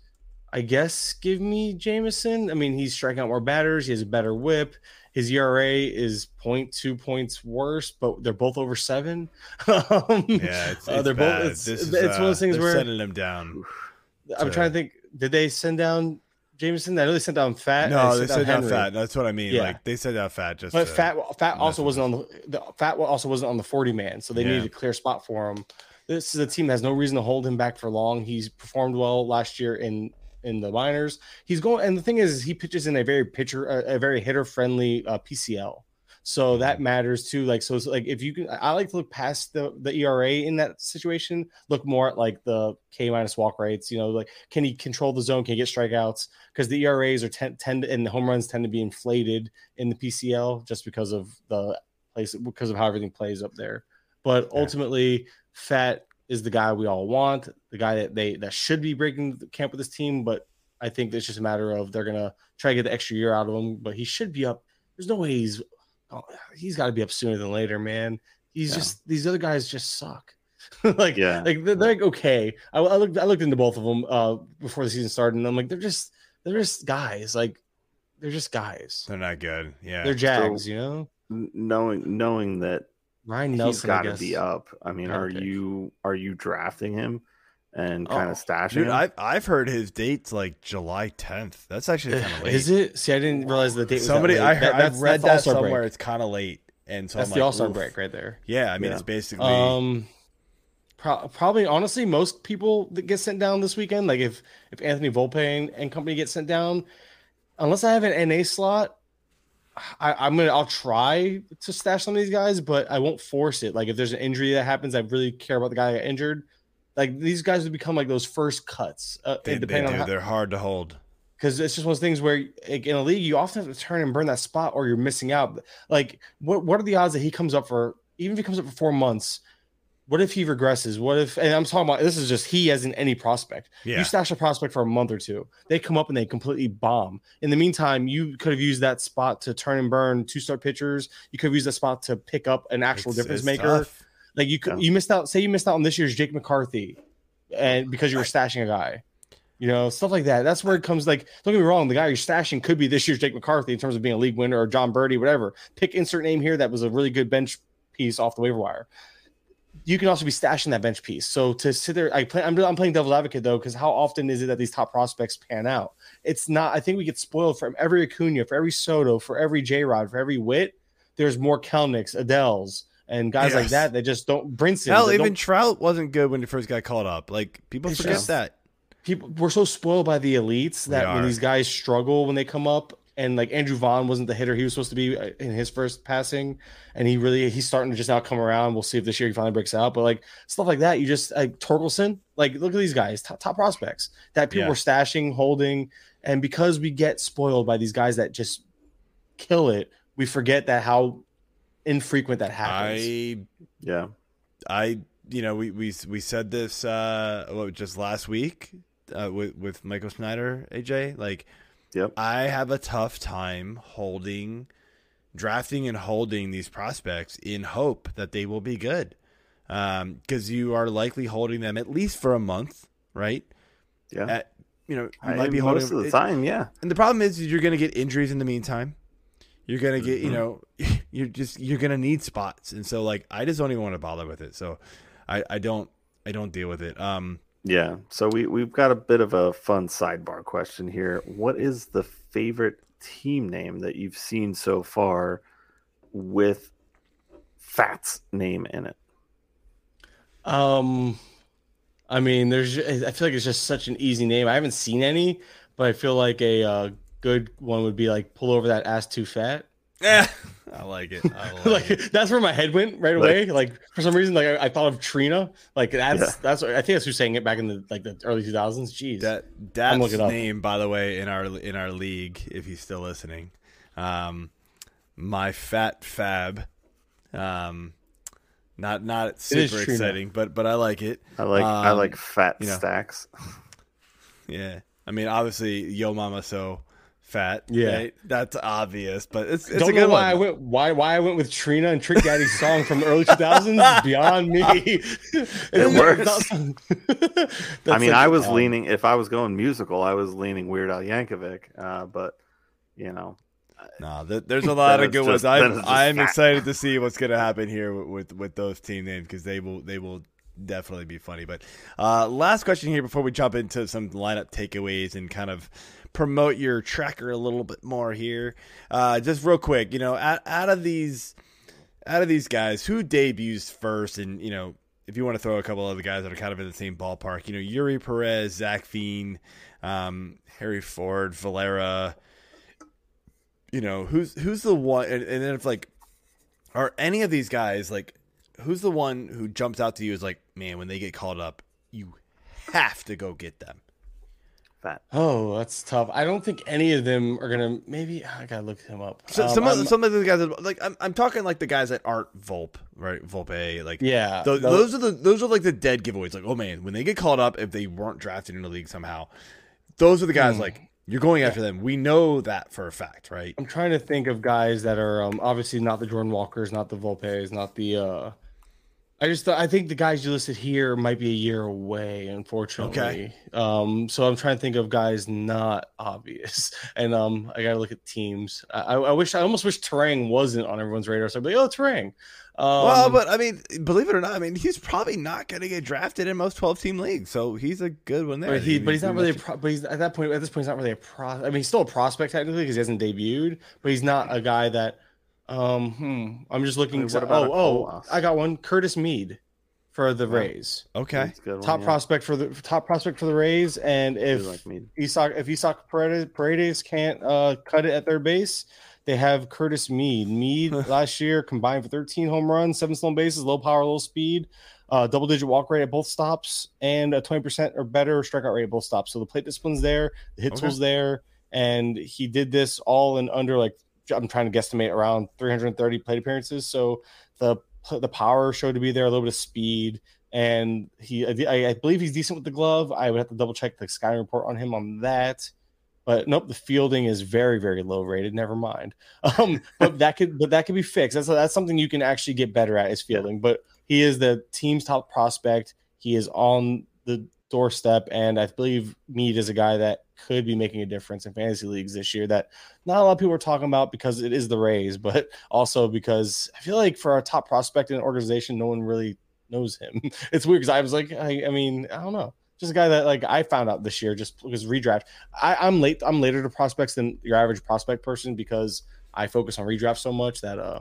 I guess give me Jameson. I mean, he's striking out more batters. He has a better whip. His ERA is 0.2 points worse, but they're both over seven. um, Yeah, it's, uh, they're bad. both. It's, is, it's one of those uh, things they're where sending him down. I'm to- trying to think. Did they send down Jameson? I know they sent down Pfaadt. No, and they said down Henry. Pfaadt. That's what I mean. Yeah. Like they said down Pfaadt. Just But Pfaadt Pfaadt also wasn't on the, the Pfaadt also wasn't on the 40 man, so they Yeah. needed a clear spot for him. This is a team that has no reason to hold him back for long. He's performed well last year in in the minors. He's going, and the thing is, he pitches in a very pitcher, a, a very hitter friendly uh, PCL. So that matters too. Like so, it's like if you can, I like to look past the the ERA in that situation. Look more at like the K minus walk rates. You know, like can he control the zone? Can he get strikeouts? Because the ERAs are tend, tend and the home runs tend to be inflated in the PCL just because of the place because of how everything plays up there. But ultimately, Pfaadt is the guy we all want, the guy that they that should be breaking the camp with this team. But I think it's just a matter of they're gonna try to get the extra year out of him. But he should be up. There's no way he's oh, he's got to be up sooner than later, man. He's Yeah. just these other guys just suck. like Yeah. like they're, they're like okay. I, I looked I looked into both of them uh before the season started, and I'm like they're just they're just guys. Like they're just guys. they're not good. Yeah. They're Jags, you know. Knowing knowing that Ryan he's Nelson, I got to be up. I mean, are pick. you are you drafting him and kind Oh, of stashing Dude, him? I've I've heard his date's like July 10th. That's actually kind of late. Is it? See, I didn't realize the date. Was Somebody that late. I heard, That- I've read that's that somewhere. break. It's kind of late, and so That's I'm the like, All Star break right there. Yeah, I mean Yeah. it's basically Um, pro- probably honestly, most people that get sent down this weekend, like if if Anthony Volpe and, and company get sent down, unless I have an NA slot, I, I'm gonna I'll try to stash some of these guys, but I won't force it. Like if there's an injury that happens, I really care about the guy that got injured. Like these guys would become like those first cuts, uh, they, they do. On how, They're hard to hold. because it's just one of those things where like, in a league you often have to turn and burn that spot or you're missing out like what what are the odds that he comes up for even if he comes up for four months what if he regresses what if and i'm talking about this is just he as in any prospect Yeah. you stash a prospect for a month or two they come up and they completely bomb in the meantime you could have used that spot to turn and burn two star pitchers you could have used that spot to pick up an actual It's- difference it's maker tough. like you could Yeah. you missed out say you missed out on this year's jake mccarthy and because you were stashing a guy you know, stuff like that. That's where it comes. Like, don't get me wrong, the guy you're stashing could be this year's Jake McCarthy in terms of being a league winner or Jon Berti, whatever. Pick insert name here that was a really good bench piece off the waiver wire. You can also be stashing that bench piece. So to sit there, I play. I'm, I'm playing devil's advocate though, because how often is it that these top prospects pan out? It's not. I think we get spoiled from every Acuna, for every Soto, for every J Rod, for every Witt. There's more Kelenics, Adells, and guys like that that just don't. Brinson, Hell, even Trout wasn't good when he first got called up. Like people forget just- that. people we're so spoiled by the elites that when these guys struggle when they come up and like Andrew Vaughn wasn't the hitter he was supposed to be uh, in his first passing. And he really he's starting to just now come around. We'll see if this year he finally breaks out. But like stuff like that you just like Torkelson like look at these guys top, top prospects that people Yeah. were stashing holding. And because we get spoiled by these guys that just kill it we forget that how infrequent that happens. I yeah. I you know we we we said this uh what just last week uh, with with Michael Schneider AJ like Yep. I have a tough time holding drafting and holding these prospects in hope that they will be good um because you are likely holding them at least for a month right Yeah. at you know you I, might be most holding of the it- time, yeah. and the problem is you're going to get injuries in the meantime. You're going to get, you Mhm. know, you're just you're going to need spots. And so like I just don't even want to bother with it. So I I don't I don't deal with it. Um Yeah. So we we've got a bit of a fun sidebar question here. What is the favorite team name that you've seen so far with Pfaadt's name in it? Um, I mean, there's. I feel like it's just such an easy name. I haven't seen any, but I feel like a uh, good one would be like pull over that ass too fat. Eh, I like it. I like, like it. that's where my head went right away. Like, for some reason, like I, I thought of Trina. Like that's Yeah. that's. I think that's who's saying it back in the like the early 2000s. Jeez. That I'm that's name by the way in our in our league if he's still listening. Um my fat fab um not not super exciting, but but I like it. I like I like Um, Fat you know. Stacks. Yeah. I mean, obviously, Yo Mama So fat. Yeah. right? that's obvious, but it's it's Don't a know good why I went why why I went with Trina and Trick Daddy's song from the early 2000s beyond me. It works. I I mean, I was leaning. If I was going musical, I was leaning Weird Al Yankovic. Uh, but you know, No, th- there's a lot of good it's ones. I'm I'm excited to see what's going to happen here with with, with those team names because they will they will definitely be funny. But uh, last question here before we jump into some lineup takeaways and kind of promote your tracker a little bit more here. Uh, just real quick, you know, out, out of these out of these guys, who debuts first? And you know, if you want to throw a couple other guys that are kind of in the same ballpark, you know, Eury Perez, Zac Veen, um, Harry Ford, Valera you know who's who's the one and, and then if like are any of these guys like who's the one who jumps out to you as like man when they get called up you have to go get them fat. Oh, that's tough. I don't think any of them are gonna. Maybe I gotta look him up. so, Um, some of some of the guys that, like I'm, I'm talking like the guys that aren't Volpe right Volpe like yeah, Th- tho- those are the those are like the dead giveaways. Like, oh man, when they get called up, if they weren't drafted in the league somehow, those are the guys. Hmm. Like, you're going after them. We know that for a fact, right? I'm trying to think of guys that are um, obviously not the Jordan Walkers, not the Volpes, not the. uh I just I think the guys you listed here might be a year away, unfortunately. Okay. Um, so I'm trying to think of guys not obvious, and um, I gotta look at teams. I, I wish I almost wish Turang wasn't on everyone's radar. So I'd be like, oh, Turang. Um, well, but I mean, believe it or not, I mean, he's probably not going to get drafted in most 12 team leagues, so he's a good one there. But, he, but he's not really. A pro, but he's at that point. At this point, he's not really a pro. I mean, he's still a prospect technically because he hasn't debuted. But he's not a guy that. Um, hmm, I'm just looking. I mean, to- what about oh, oh, I got one. Curtis Mead for the Rays. Okay. That's a one, Top yeah. prospect for the top prospect for the Rays. And if do like. Isaac if Isaac Paredes, Paredes can't uh, cut it at their base, they have Curtis Mead. Mead last year combined for 13 home runs, seven stolen bases, low power, low speed, uh, double digit walk rate at both stops, and a 20% or better strikeout rate at both stops. So the plate discipline's there, the hit Okay. tool's there, and he did this all in under like I'm trying to guesstimate around 330 plate appearances. So the the power showed to be there, a little bit of speed, and he I, I believe he's decent with the glove. I would have to double check the scouting report on him on that. But nope, the fielding is very, very low rated. Never mind. Um, but that could, but that could be fixed. That's that's something you can actually get better at is fielding. But he is the team's top prospect. He is on the doorstep, and I believe Mead is a guy that could be making a difference in fantasy leagues this year. That not a lot of people are talking about because it is the Rays, but also because I feel like for our top prospect in an organization, no one really knows him. It's weird because I was like, I, I mean, I don't know just a guy that like I found out this year just because redraft. I, I'm late. I'm later to prospects than your average prospect person because I focus on redraft so much that uh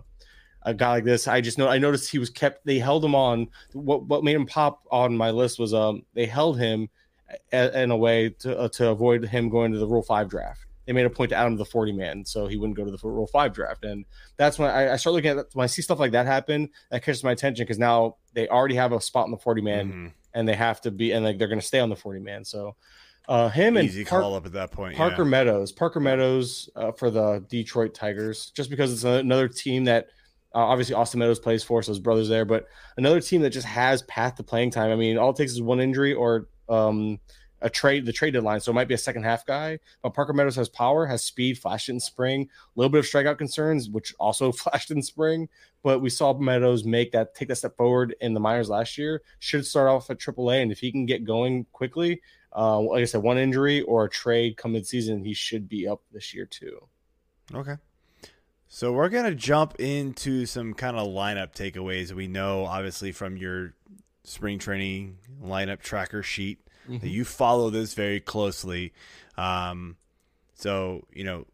a guy like this, I just know I noticed he was kept. They held him on. What what made him pop on my list was um they held him a, in a way to uh, to avoid him going to the Rule Five draft. They made a point to add him to the 40 man, so he wouldn't go to the Rule Five draft. And that's when I, I start looking at that, when I see stuff like that happen. That catches my attention because now they already have a spot in the 40 man Mhm. and they have to be and like they're going to stay on the 40 man so uh him and Easy Park- call up at that point. parker yeah. meadows parker meadows uh, for the detroit tigers just because it's another team that uh, obviously austin meadows plays for so his brother's there but another team that just has path to playing time i mean all it takes is one injury or um a trade the trade deadline so it might be a second half guy but parker meadows has power has speed flashed in spring a little bit of strikeout concerns which also flashed in spring but we saw Meadows make that take that step forward in the minors last year. Should start off at AAA, and if he can get going quickly, uh, like I said, one injury or a trade mid season, he should be up this year too. Okay. So we're gonna jump into some kind of lineup takeaways. We know obviously from your spring training lineup tracker sheet that you follow this very closely. Um, so you know,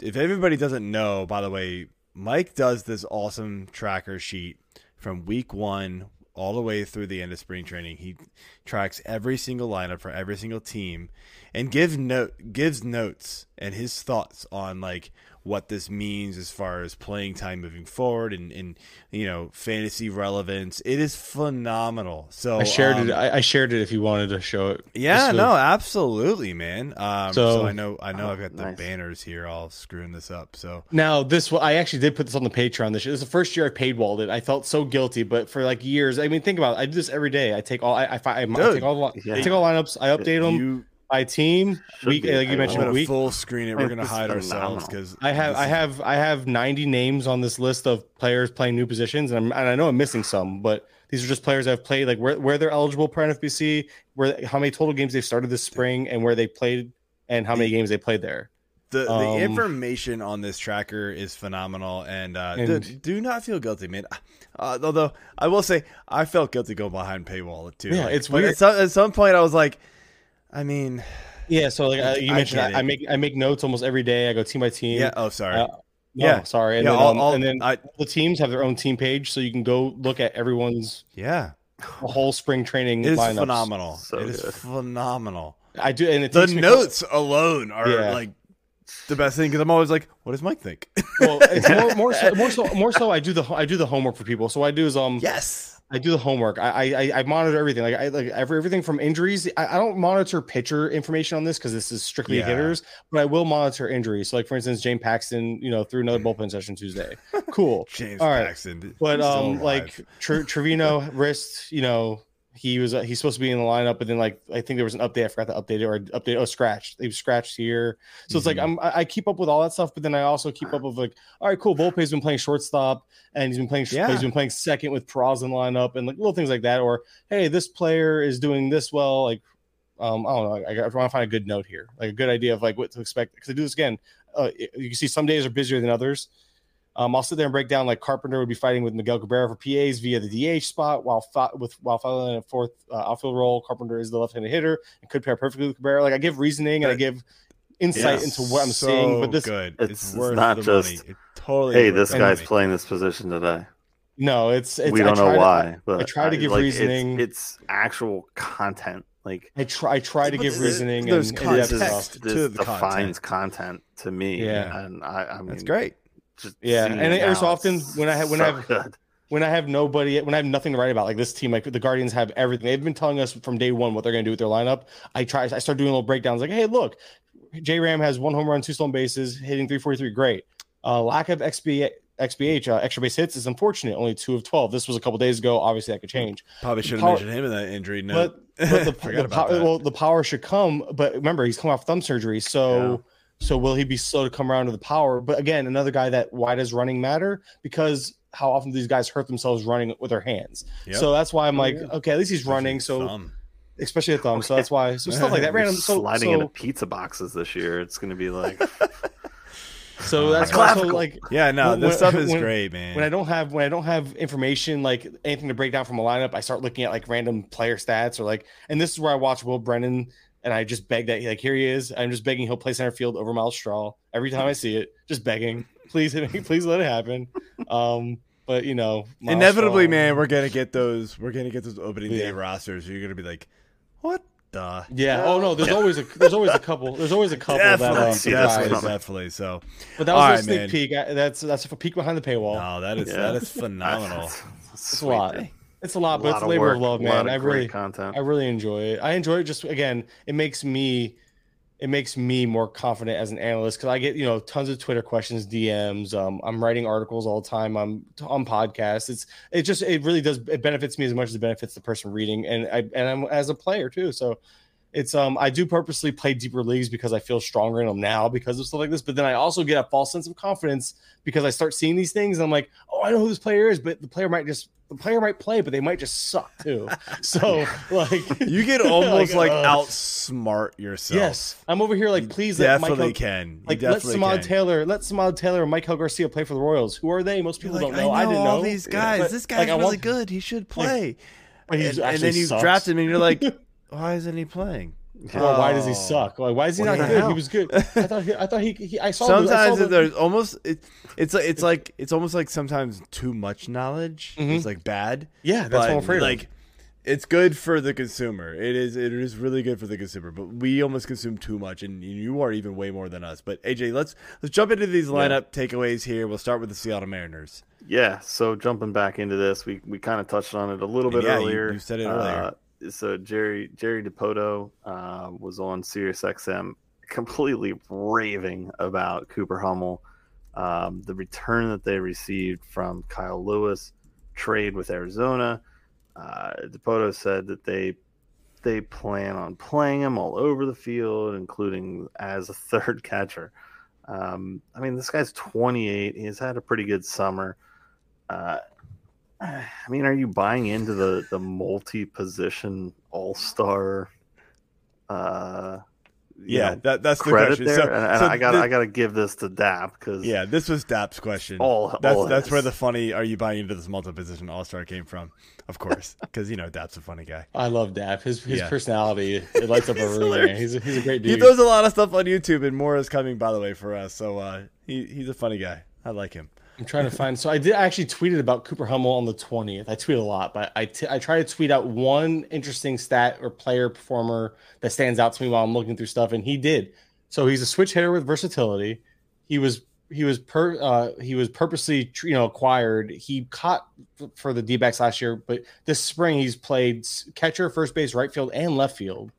if everybody doesn't know, by the way, Mike does this awesome tracker sheet from week one all the way through the end of spring training. He tracks every single lineup for every single team and gives note gives notes and his thoughts on like what this means as far as playing time moving forward and, and you know fantasy relevance. It is phenomenal. So I shared um, it. I, I shared it if you wanted to show it. yeah, no, absolutely, man. Um, so, So- I know, I know, Oh, I've got the nice. banners here, all screwing this up. So Now this, I actually did put this on the Patreon this year. This is the first year I paid walled it. I felt so guilty, but for like years, I mean, think about it. I do this every day. I take all, I, I, I, I Dude, take all, the yeah. I take all lineups. I update them. you by team. Should Week, be. like you I mentioned, gonna full screen it. We're gonna hide ourselves because I have I have I have 90 names on this list of players playing new positions, and, I'm, and I know I'm missing some, but these are just players I've played, like where, where they're eligible per NFBC, where how many total games they've started this spring, and where they played, and how many games they played there. the the um, information on this tracker is phenomenal, and, uh, And- do, do not feel guilty, man. Uh, although I will say I felt guilty going behind paywall too. Yeah, Like, it's weird. At some, at some point, I was like, I mean, Yeah, so like uh, you mentioned, I, I make I make notes almost every day. I go team by team. yeah. Oh, sorry. Uh, no, Yeah. sorry. And yeah, then, all, um, all, and then I, the teams have their own team page, so you can go look at everyone's yeah, whole spring training it is lineups. phenomenal. So it is good. phenomenal. I do, and it The takes me- notes alone are Yeah. like the best thing because I'm always like, what does Mike think? Well, it's more, more so, more so, more so. I do the I do the homework for people. So what I do is um, yes. I do the homework. I I, I monitor everything. Like I like every, everything from injuries. I, I don't monitor pitcher information on this because this is strictly Yeah. hitters. But I will monitor injuries. So like for instance, James Paxton, you know, threw another bullpen session Tuesday. Cool. James All right. Paxton. But um, alive. like Tre- Trevino wrist, you know, he was uh, he's supposed to be in the lineup, but then like I think there was an update. I forgot to update it or update. Oh, scratched. He was scratched here. So it's like Mm-hmm. I'm I keep up with all that stuff, but then I also keep up with like, all right, cool. Volpe's been playing shortstop, and he's been playing. Yeah. He's been playing second with Peraza in lineup, and like little things like that. Or hey, this player is doing this well. Like, um, I don't know. I, I want to find a good note here, like a good idea of like what to expect. Because I do this again. Uh, you can see some days are busier than others. Um, I'll sit there and break down like Carpenter would be fighting with Miguel Cabrera for PAs via the DH spot, while fi- with while following a fourth uh, outfield role. Carpenter is the left-handed hitter and could pair perfectly with Cabrera. Like I give reasoning and I give insight Yes. into what I'm so seeing. But this, good. It's- It's, it's worth not the just, money. It totally. Hey, this guy's money. playing this position today. no, it's, it's we don't try know to- why, but I try to give like, reasoning. It's, actual content. Like I try I try to give reasoning there's and, this, and context. depth is, to this the defines content. to me. Yeah. and I, I mean, That's great. Just Yeah, and it every often when I have- when so I have- good. when I have nobody, when I have nothing to write about, like this team, like the Guardians have everything. They've been telling us from day one what they're going to do with their lineup. I try, I start doing little breakdowns, like, hey, look, J Ram has one home run, two stolen bases, hitting 343. Great. Uh, lack of XB, XBH, uh, extra base hits, is unfortunate. Only two of 12. This was a couple days ago. Obviously, that could change. Probably should have mentioned him in that injury note. But, but the, Forgot the, about power, that. well, the power should come. But remember, he's coming off thumb surgery. So. So will he be slow to come around to the power? But again, another guy that why does running matter? Because how often do these guys hurt themselves running with their hands? Yep. So that's why I'm Oh, like, yeah. okay, at least he's running. So Thumb. especially a thumb. So that's why. So stuff like that. Random. So sliding so, into pizza boxes this year. It's going to be like so oh, that's My why. So clavicle. like Yeah, no, When- this stuff is when- great, man. when I don't have when I don't have information like anything to break down from a lineup, I start looking at like random player stats or like. And this is where I watch Will Brennan. And I just beg that like here he is. I'm just begging he'll play center field over Myles Straw every time I see it. Just begging, please, hit me, please let it happen. Um, but you know, Myles Inevitably, Straw- man, we're gonna get those. We're gonna get those opening day rosters. You're gonna be like, what the? Yeah. Oh no. There's always a there's always a couple. There's always a couple that Definitely, uh, Yeah, definitely, definitely. So, But that was All a sneak man. peek. I, that's that's a peek behind the paywall. no, that is Yeah. that is phenomenal. it's a lot. It's a lot, but lot it's a of labor work, of love, a man. of I really, content. I really enjoy it. I enjoy it. Just again, it makes me, it makes me more confident as an analyst because I get you know tons of Twitter questions, DMs. Um, I'm writing articles all the time. I'm on podcasts. It's it just it really does it benefits me as much as it benefits the person reading, and I and I'm as a player too. So. It's um I do purposely play deeper leagues because I feel stronger in them now because of stuff like this. But then I also get a false sense of confidence because I start seeing these things and I'm like, oh, I know who this player is, but the player might just the player might play, but they might just suck too. So like You can almost like, uh, outsmart yourself. Yes, I'm over here like, You please let Mike definitely Hug- can. You like let definitely Samad can. Taylor, let Samad Taylor and Maikel Garcia play for the Royals. Who are they? Most people like, don't know. I, didn't all know these guys. But, this guy's like, really want- good. He should play. But and, and then you sucks. draft him, and you're like, why isn't he playing? Well, why does he Oh. suck? Like, why is he What not good? hell? He was good. I thought. He, I thought he. he I saw. the- I saw sometimes the- there's almost it, it's like it's like it's almost like sometimes too much knowledge Mhm. is like bad. Yeah, that's but what I'm afraid like of. it's good for the consumer. It is it is really good for the consumer, but we almost consume too much, and you are even way more than us. But AJ, let's let's jump into these lineup takeaways here. We'll start with the Seattle Mariners. Yeah, so jumping back into this, we, we kind of touched on it a little And bit yeah, you- earlier. you said it earlier. Uh, so Jerry Jerry Dipoto uh, was on Sirius XM, completely raving about Cooper Hummel, um, the return that they received from Kyle Lewis, trade with Arizona. Uh, Dipoto said that they they plan on playing him all over the field, including as a third catcher. Um, I mean, this guy's 28. He's had a pretty good summer. Uh, I mean, are you buying into the the multi position all star? Uh, Yeah, know, that that's the question. there, So, and, and so I got I got to give this to Dap because yeah, this was Dap's question. all That's all that's where the funny "Are you buying into this multi-position All-Star" came from, of course, because you know Dap's a funny guy. I love Dap. His his Yeah. personality it lights up a room. man. hilarious. He's a, he's a great dude. He throws a lot of stuff on YouTube, and more is coming, by the way, for us. So uh, he he's a funny guy. I like him. I'm trying to find. So I did I actually tweeted about Cooper Hummel on the 20th. I tweet a lot, but I t- I try to tweet out one interesting stat or player performer that stands out to me while I'm looking through stuff, and he did. So he's a switch hitter with versatility. He was he was per uh, he was purposely you know acquired. He caught for the D-backs last year, but this spring he's played catcher, first base, right field, and left field.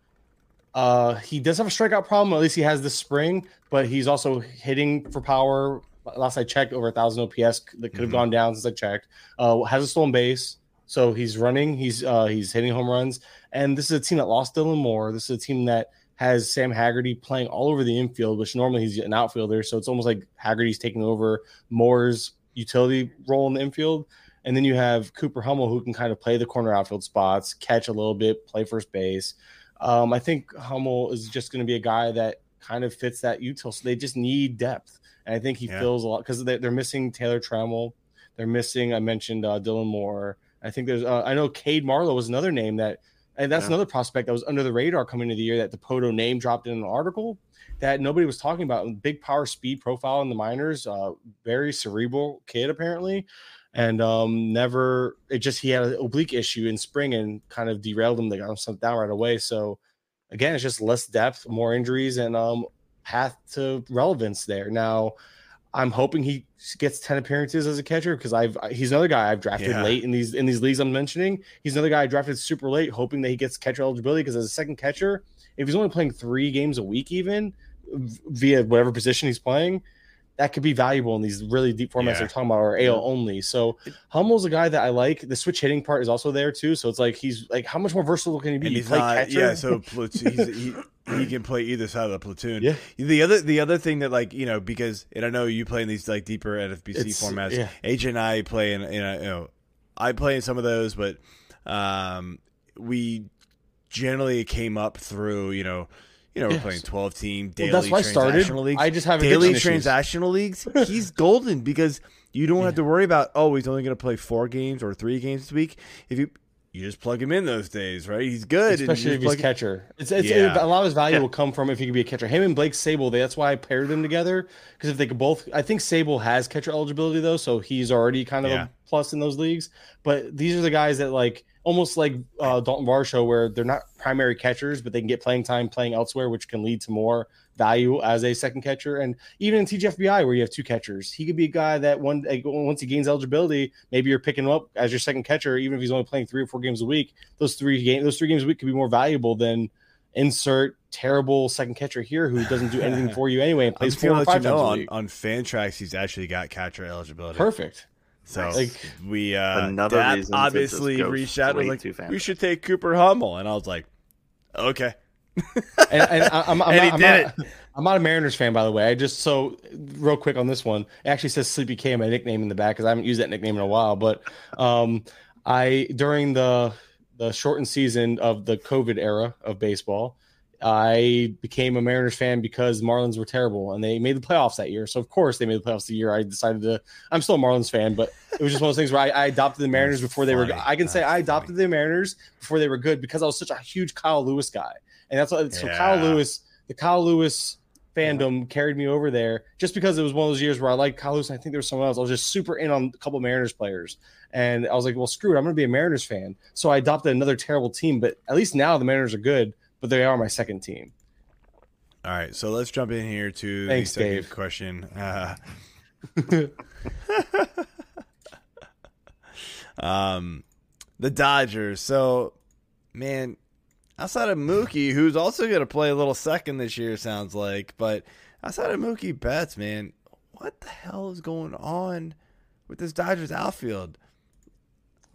Uh, he does have a strikeout problem. At least he has this spring, but he's also hitting for power. Last I checked, over a thousand OPS that could have Mhm. gone down since I checked. Uh, has a stolen base, so he's running. He's uh, he's hitting home runs, and this is a team that lost Dylan Moore. This is a team that has Sam Haggerty playing all over the infield, which normally he's an outfielder. So it's almost like Haggerty's taking over Moore's utility role in the infield. And then you have Cooper Hummel, who can kind of play the corner outfield spots, catch a little bit, play first base. Um, I think Hummel is just going to be a guy that kind of fits that util. So they just need depth, and I think he Yeah. fills a lot because they're, they're missing Taylor Trammell. They're missing. I mentioned uh, Dylan Moore. I think there's. Uh, I know Cade Marlowe was another name that, and that's Yeah. another prospect that was under the radar coming into the year that Dipoto name dropped in an article that nobody was talking about. Big power speed profile in the minors. Uh, very cerebral kid apparently and um never it just he had an oblique issue in spring and kind of derailed him they got him sent down right away so again it's just less depth more injuries and um path to relevance there now i'm hoping he gets 10 appearances as a catcher because i've he's another guy i've drafted Yeah. late in these in these leagues i'm mentioning he's another guy i drafted super late hoping that he gets catcher eligibility because as a second catcher if he's only playing three games a week even via whatever position he's playing that could be valuable in these really deep formats Yeah. they're talking about or AL only. So Hummel's a guy that I like. The switch hitting part is also there too. So it's like he's like how much more versatile can he be? And he's not, catcher? yeah. So platoon, he's, he he can play either side of the platoon. Yeah. The other the other thing that like you know because and I know you play in these like deeper NFBC It's- formats. yeah. AJ and I play in in a, you know I play in some of those, but um we generally came up through you know. You know, we're Yes. playing twelve team Well, daily that's why I started. transactional leagues. I just have daily addiction transactional leagues. He's golden because you don't have to worry about oh he's only going to play four games or three games this week. If you you just plug him in those days, right? He's good, and especially if he's catcher. It's, it's Yeah. a lot of his value Yeah. will come from if he can be a catcher. Him and Blake Sabol, they, that's why I paired them together because if they could both, I think Sabol has catcher eligibility though, so he's already kind of Yeah. a plus in those leagues. But these are the guys that like almost like uh, Dalton Varsho, where they're not primary catchers, but they can get playing time playing elsewhere, which can lead to more value as a second catcher. And even in TGFBI, where you have two catchers, he could be a guy that one like, once he gains eligibility, maybe you're picking him up as your second catcher, even if he's only playing three or four games a week. Those three games, those three games a week could be more valuable than insert terrible second catcher here who doesn't do anything for you anyway and I'm plays four or let you know times on, on Fantrax he's actually got catcher eligibility. Perfect. So Like- we uh Another Dad obviously reached out and was like we should take Cooper Hummel and I was like okay. and, and I, I'm, I'm, And he not, I'm, did not, I'm not a Mariners fan, by the way. I just so real quick on this one. It actually says Sleepy K, my nickname in the back, because I haven't used that nickname in a while. But um, I during the the shortened season of the COVID era of baseball, I became a Mariners fan because Marlins were terrible and they made the playoffs that year. So of course they made the playoffs the year I decided to. I'm still a Marlins fan, but it was just one of those things where I, I adopted the Mariners before they were. funny. I can say I adopted the Mariners before they were good because I was such a huge Kyle Lewis guy, and that's what. So Kyle Lewis, the Kyle Lewis fandom carried me over there just because it was one of those years where I liked Kyle Lewis. And I think there was someone else. I was just super in on a couple Mariners players. And I was like, well, screw it. I'm going to be a Mariners fan. So I adopted another terrible team. But at least now the Mariners are good, but they are my second team. All right, so let's jump in here to Thanks, the second Dave. question. Uh, um, the Dodgers. So, man, outside of Mookie, who's also going to play a little second this year, sounds like, but outside of Mookie Betts, man, what the hell is going on with this Dodgers outfield?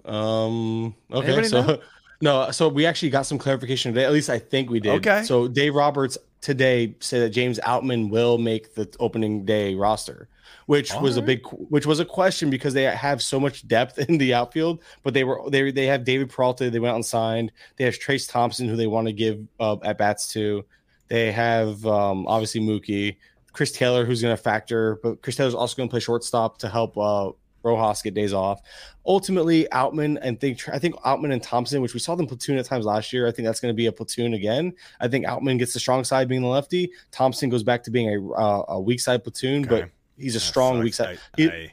Um, okay. Anybody So know? No, so we actually got some clarification today. At least I think we did. Okay. So Dave Roberts today said that James Outman will make the opening day roster, which was a big, which was a question because they have so much depth in the outfield. But they were they they have David Peralta. They went out and signed. They have Trayce Thompson, who they want to give uh, at bats to. They have um, obviously Mookie, Chris Taylor, who's going to factor, but Chris Taylor's also going to play shortstop to help uh, Rojas get days off ultimately Outman and think I think Outman and Thompson, which we saw them platoon at times last year. I think that's going to be a platoon again. I think Outman gets the strong side being the lefty. Thompson goes back to being a uh, a weak side platoon, Okay. but he's a That strong sucks. weak side. I, He- I,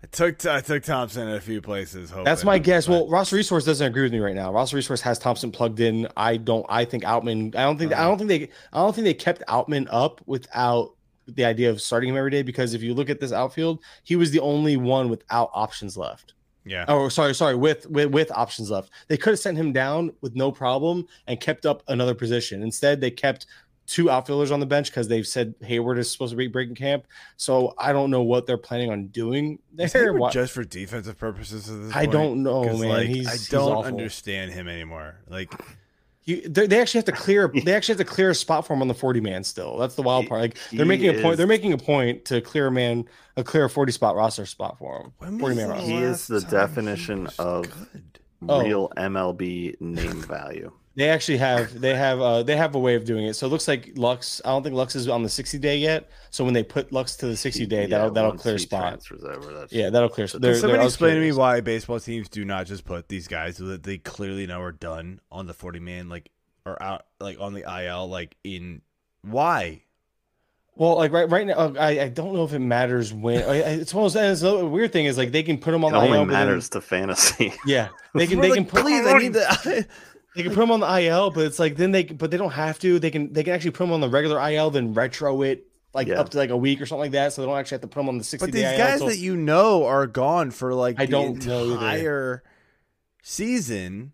I took I took Thompson in a few places. Hoping, that's my guess. but- Well, Roster Resource doesn't agree with me right now. Roster Resource has Thompson plugged in. I don't. I think Outman. I don't think. I don't think they. I don't think they kept Outman up without the idea of starting him every day. Because if you look at this outfield, he was the only one without options left. yeah. Oh, sorry, sorry. With with with options left, they could have sent him down with no problem and kept up another position. Instead, they kept two outfielders on the bench because they've said Heyward is supposed to be breaking camp. So I don't know what they're planning on doing there. Why- just for defensive purposes I point? don't know, man. Like, He's- I don't understand him anymore. Like You, they they actually have to clear. They actually have to clear a spot for him on the forty man. Still, that's the wild part. Like they're making a point. They're making a point to clear a man, a clear forty spot roster spot for him. Forty man roster. He is the definition of- good? Oh. Real MLB name value. They actually have they have uh they have a way of doing it. So it looks like Lux. I don't think Lux is on the sixty day yet. So when they put Lux to the sixty day, that'll that'll clear a he spot. Over. Yeah, that'll clear. Can they're- somebody they're- I was explain to me why baseball teams do not just put these guys that they clearly know are done on the forty man like or out like on the IL like in why? Well, like right right now, uh, I, I don't know if it matters when. I, I- it's one of those. and it's the weird thing is like they can put them on it the only IL. but then- matters to fantasy. yeah, they can they like, can put please I need the they can put them on the IL, but it's like then they but they don't have to. They can they can actually put them on the regular IL, then retro it like Yeah. up to like a week or something like that. So they don't actually have to put them on the sixty But these day guys IL. that you know are gone for like I the don't know either. entire season.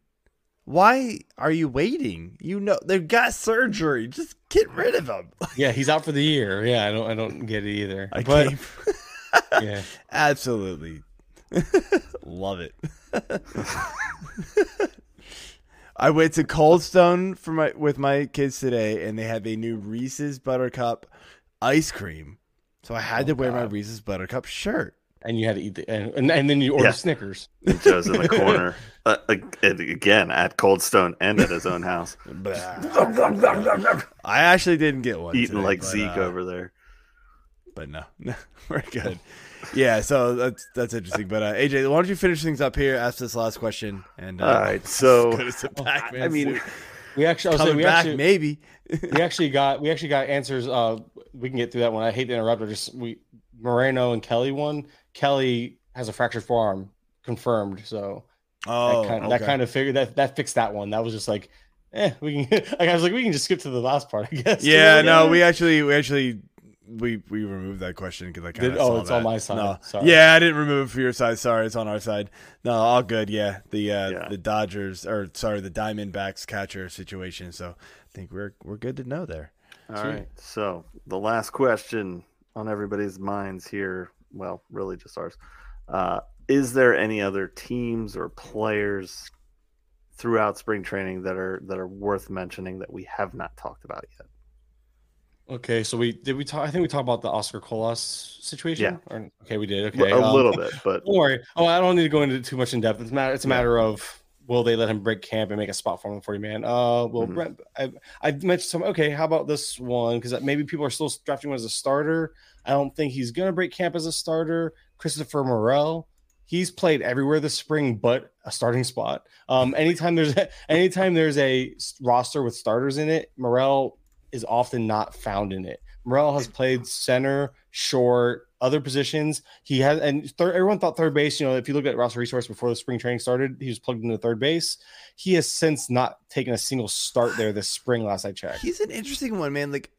Why are you waiting? You know they've got surgery. Just get rid of them. yeah, he's out for the year. Yeah, I don't I don't get it either. I but came- yeah. Absolutely. Love it. I went to Cold Stone for my with my kids today and they have a new Reese's Buttercup ice cream. So I had Oh, to wear my Reese's Buttercup shirt. and you had to eat the and, and, and then you order Yeah. Snickers. And Joe's in the corner uh, again at Cold Stone and at his own house, I actually didn't get one. eating today, like but, Zeke uh, over there. But no, no, we're good. Yeah, so that's that's interesting. But uh, AJ, why don't you finish things up here? Ask this last question. And uh, All right, so go Pac-Man I mean. We actually, I was saying, coming we back, actually, maybe. we actually got we actually got answers. Uh, we can get through that one. I hate to interrupt, but just we Moreno and Kelly one. Kelly has a fractured forearm confirmed, so Oh, that, kind, okay. that kind of figured that that fixed that one. That was just like, eh, we can. Like, I was like, we can just skip to the last part, I guess. Yeah, Like, no, we actually we actually we we removed that question because I kind Did- of oh, it's on my side. No. Sorry. Yeah, I didn't remove it for your side. Sorry, it's on our side. No, all good. Yeah, the uh, Yeah. the Dodgers or sorry, the Diamondbacks catcher situation. So I think we're we're good to know there. All Sweet. right. So the last question on everybody's minds here, well, really just ours. Uh, is there any other teams or players throughout spring training that are that are worth mentioning that we have not talked about yet? Okay, so we did we talk? I think we talked about the Oscar Colas situation. Yeah. Or, okay, we did. Okay, a um, little bit, but Don't worry. Oh, I don't need to go into too much in depth. It's a matter. It's a matter of will they let him break camp and make a spot for him forty man. Uh, well, Mhm. Brent, I, I mentioned some. Okay, how about this one? Because maybe people are still drafting him as a starter. I don't think he's gonna break camp as a starter. Christopher Morel. He's played everywhere this spring, but a starting spot. Um, anytime there's anytime there's a roster with starters in it, Morel is often not found in it. Morel has played center, short, other positions. He has, and third, everyone thought third base. You know, if you look at roster resource before the spring training started, he was plugged into third base. He has since not taken a single start there this spring. Last I checked. He's an interesting one, man. Like,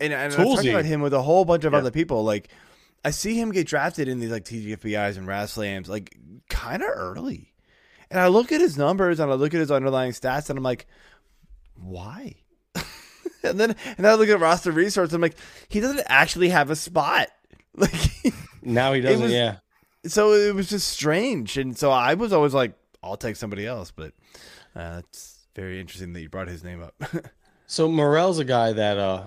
and, and I talked talking about him with a whole bunch of Yeah. other people. Like, I see him get drafted in these like TGFBIs and RazzSlams like kind of early, and I look at his numbers and I look at his underlying stats and I'm like, why? and then and I look at roster resource. I'm like, he doesn't actually have a spot. Like, Now he doesn't. was- yeah, so it was just strange, and so I was always like, I'll take somebody else. But uh, it's very interesting that you brought his name up. So Morel's a guy that uh,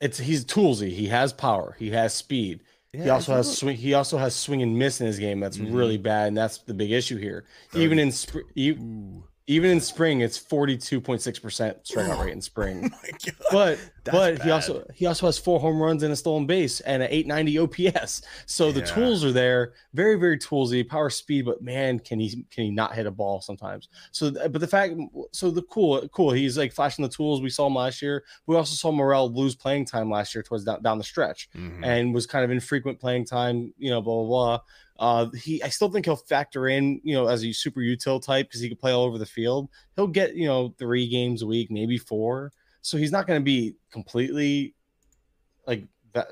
it's he's toolsy. He has power. He has speed. he also has swing. He also has swing and miss in his game. That's Mm-hmm. really bad, and that's the big issue here. Even in spring, even in spring, it's forty two point six percent strikeout rate in spring. my God. But That's but he also he also has four home runs and a stolen base and an 890 OPS. So the tools are there, very very toolsy, power speed. But man, can he can he not hit a ball sometimes? So but the fact so the cool cool he's like flashing the tools. We saw him last year. We also saw Morel lose playing time last year towards down, down the stretch Mhm. and was kind of infrequent playing time. You know, blah blah blah. Uh, he, I still think he'll factor in, you know, as a super util type because he can play all over the field. He'll get, you know, three games a week, maybe four. So he's not going to be completely like that.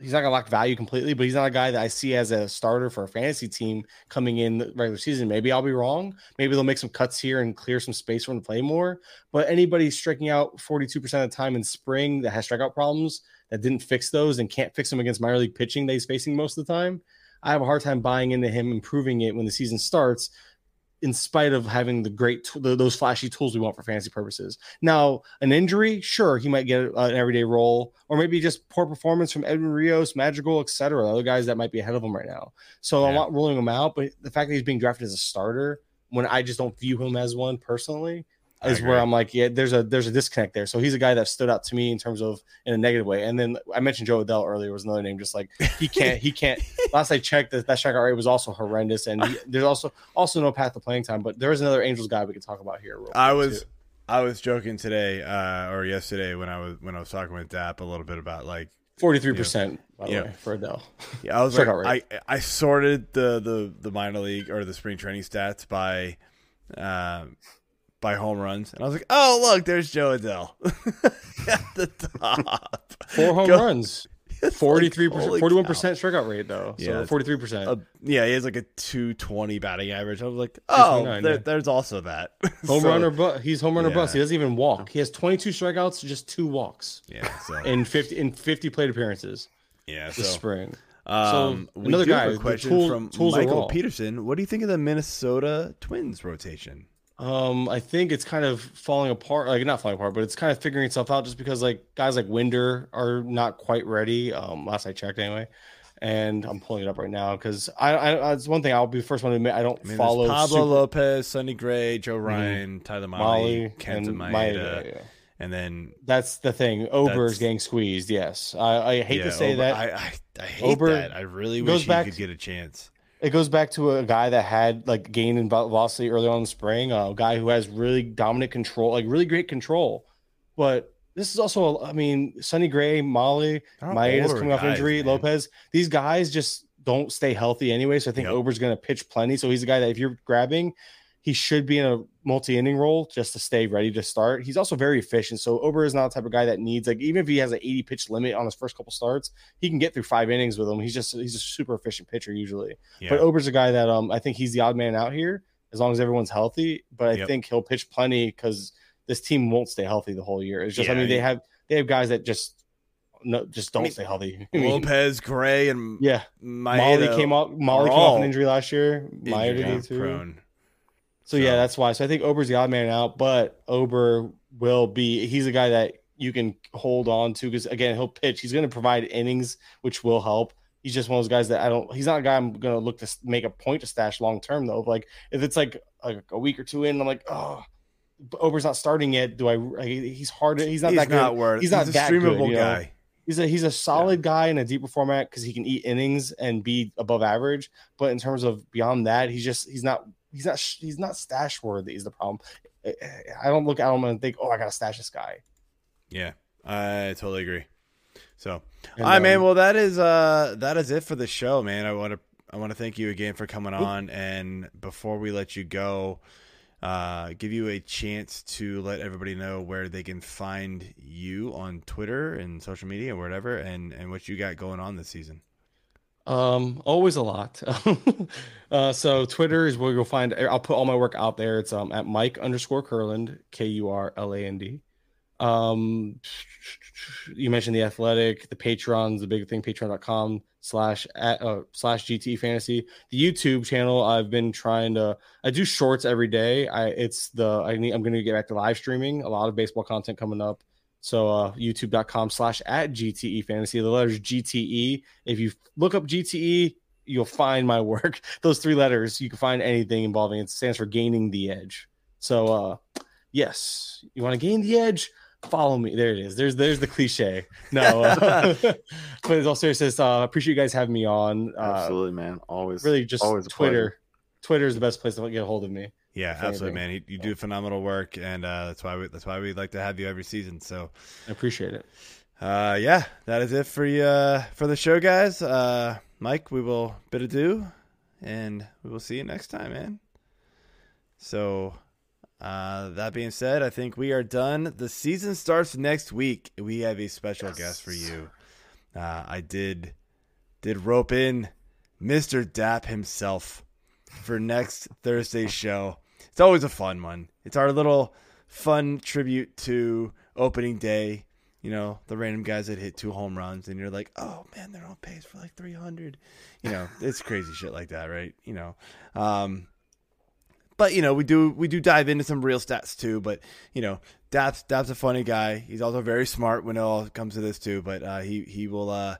He's not going to lack value completely, but he's not a guy that I see as a starter for a fantasy team coming in the regular season. Maybe I'll be wrong. Maybe they'll make some cuts here and clear some space for him to play more. But anybody striking out 42% of the time in spring that has strikeout problems that didn't fix those and can't fix them against minor league pitching that he's facing most of the time, I have a hard time buying into him improving it when the season starts, in spite of having the great t- the, those flashy tools we want for fantasy purposes. Now, an injury, sure, he might get an everyday role, or maybe just poor performance from Edwin Rios, Madrigal, etc. Other guys that might be ahead of him right now. So I'm not ruling him out, but the fact that he's being drafted as a starter when I just don't view him as one personally is where. I'm like, yeah, there's a there's a disconnect there. So he's a guy that stood out to me in terms of in a negative way. And then I mentioned Jo Adell earlier was another name. Just like he can't he can't. last I checked, that that strikeout rate was also horrendous, and he, there's also also no path to playing time. But there is another Angels guy we can talk about here. I was too. I was joking today uh, or yesterday when I was when I was talking with Dap a little bit about like 43 percent by the Yeah. way for Adell. yeah I was like I. I sorted the the the minor league or the spring training stats by um by home runs and I was like oh look there's Jo Adell at the top Four home Go- runs. It's 43 holy percent, 41 percent strikeout rate though. Yeah, So it's- 43 percent. Yeah he has like a 220 batting average I was like oh there, yeah. there's also that Home So, run or. He's home run or Yeah. bust. He doesn't even walk. He has 22 strikeouts, just two walks yeah so in 50 in 50 plate appearances yeah this so spring. Um, So, another guy, question tool- from Michael. Peterson. What do you think of the Minnesota Twins rotation? Um, I think it's kind of falling apart. Like not falling apart, but it's kind of figuring itself out. Just because like guys like Winder are not quite ready. Um, last I checked anyway, and I'm pulling it up right now because I, I, it's one thing I'll be the first one to admit I don't I mean, follow Pablo super- Mm-hmm. Lopez, Sonny Gray, Joe Ryan, Tyler Mahle, and Maeda, yeah. and then That's the thing. Ober is getting squeezed. Yes, I, I hate yeah, to say Ober- that. I, I, I hate Ober that. I really wish he back could get a chance. It goes back to a guy that had like gain in vel- velocity early on in the spring, a guy who has really dominant control, like really great control. But this is also, I mean, Sonny Gray, Mahle, Maeda's coming off injury, man. Lopez, these guys just don't stay healthy anyway. So I think Yep. Ober's going to pitch plenty. So he's a guy that if you're grabbing, he should be in a multi inning role just to stay ready to start. He's also very efficient. So Ober is not the type of guy that needs like even if he has an 80 pitch limit on his first couple starts, he can get through five innings with him. He's just he's a super efficient pitcher usually. Yeah. But Ober's a guy that um I think he's the odd man out here as long as everyone's healthy. But I Yep. think he'll pitch plenty because this team won't stay healthy the whole year. It's just I Yeah, mean they have they have guys that just no just don't mean, stay healthy. I mean, Lopez, Gray, and yeah, Maeda Mahle came off. Mahle came off an injury last year. Injury did too. prone. So, yeah, that's why. So I think Ober's the odd man out, but Ober will be. He's a guy that you can hold on to because again, he'll pitch. He's going to provide innings, which will help. He's just one of those guys that I don't. He's not a guy I'm going to look to make a point to stash long term though. Like if it's like a, a week or two in, I'm like, oh, Ober's not starting yet. Do I? like, He's hard. He's not he's that good. worth. He's not a that good, streamable you know? guy. He's a he's a solid guy in a deeper format because he can eat innings and be above average. But in terms of beyond that, he's just he's not he's not he's not stash worthy. Is the problem? I- I don't look at him and think, oh, I gotta stash this guy. Yeah, I totally agree. So, And, all right, man. um, Well, that is uh that is it for the show, man. I want to I want to thank you again for coming on. And before we let you go, uh, give you a chance to let everybody know where they can find you on Twitter and social media and whatever, and and what you got going on this season. Um, always a lot. uh, so Twitter is where you'll find. I'll put all my work out there. It's um at Mike underscore Kurland, K U R L A N D. Um, you mentioned the athletic, the Patreons, the big thing, patreon.com slash at uh, slash GTE fantasy. The YouTube channel, I've been trying to I do shorts every day. I it's the I need I'm gonna get back to live streaming, a lot of baseball content coming up. So uh youtube.com slash at GTE fantasy. The letters GTE. If you look up GTE, you'll find my work. Those three letters, you can find anything involving it stands for gaining the edge. So uh yes, you want to gain the edge follow me. There it is. There's there's the cliche. No, uh, but it's all seriousness. Uh, appreciate you guys having me on. Uh, Absolutely, man. Always, really just always Twitter. Twitter is the best place to get a hold of me. Yeah, absolutely, man. You, you do phenomenal work, and uh, that's why we that's why we like to have you every season. So, I appreciate it. uh, yeah, that is it for you uh, for the show, guys. Uh, Mike, we will bid adieu, and we will see you next time, man. So, uh, that being said, I think we are done. The season starts next week. We have a special guest for you. Uh, I did did rope in Mr. Dap himself for next Thursday's show. It's always a fun one. It's our little fun tribute to opening day. You know, the random guys that hit two home runs, and you're like, oh man, they're on pace for like 300. You know, it's crazy shit like that, right? You know, um, but you know, we do we do dive into some real stats too. But you know, Dap's Dap's a funny guy. He's also very smart when it all comes to this too. But uh, he he will uh,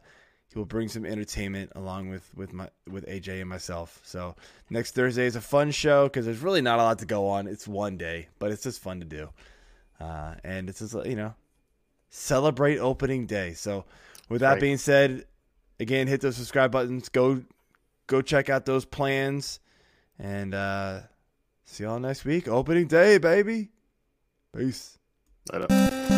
he will bring some entertainment along with with my with AJ and myself. So next Thursday is a fun show because there's really not a lot to go on. It's one day, but it's just fun to do, uh, and it's just you know celebrate opening day. So with that Right. being said, again, hit those subscribe buttons. Go go check out those plans, and uh, see y'all next week. Opening day, baby. Peace. Later.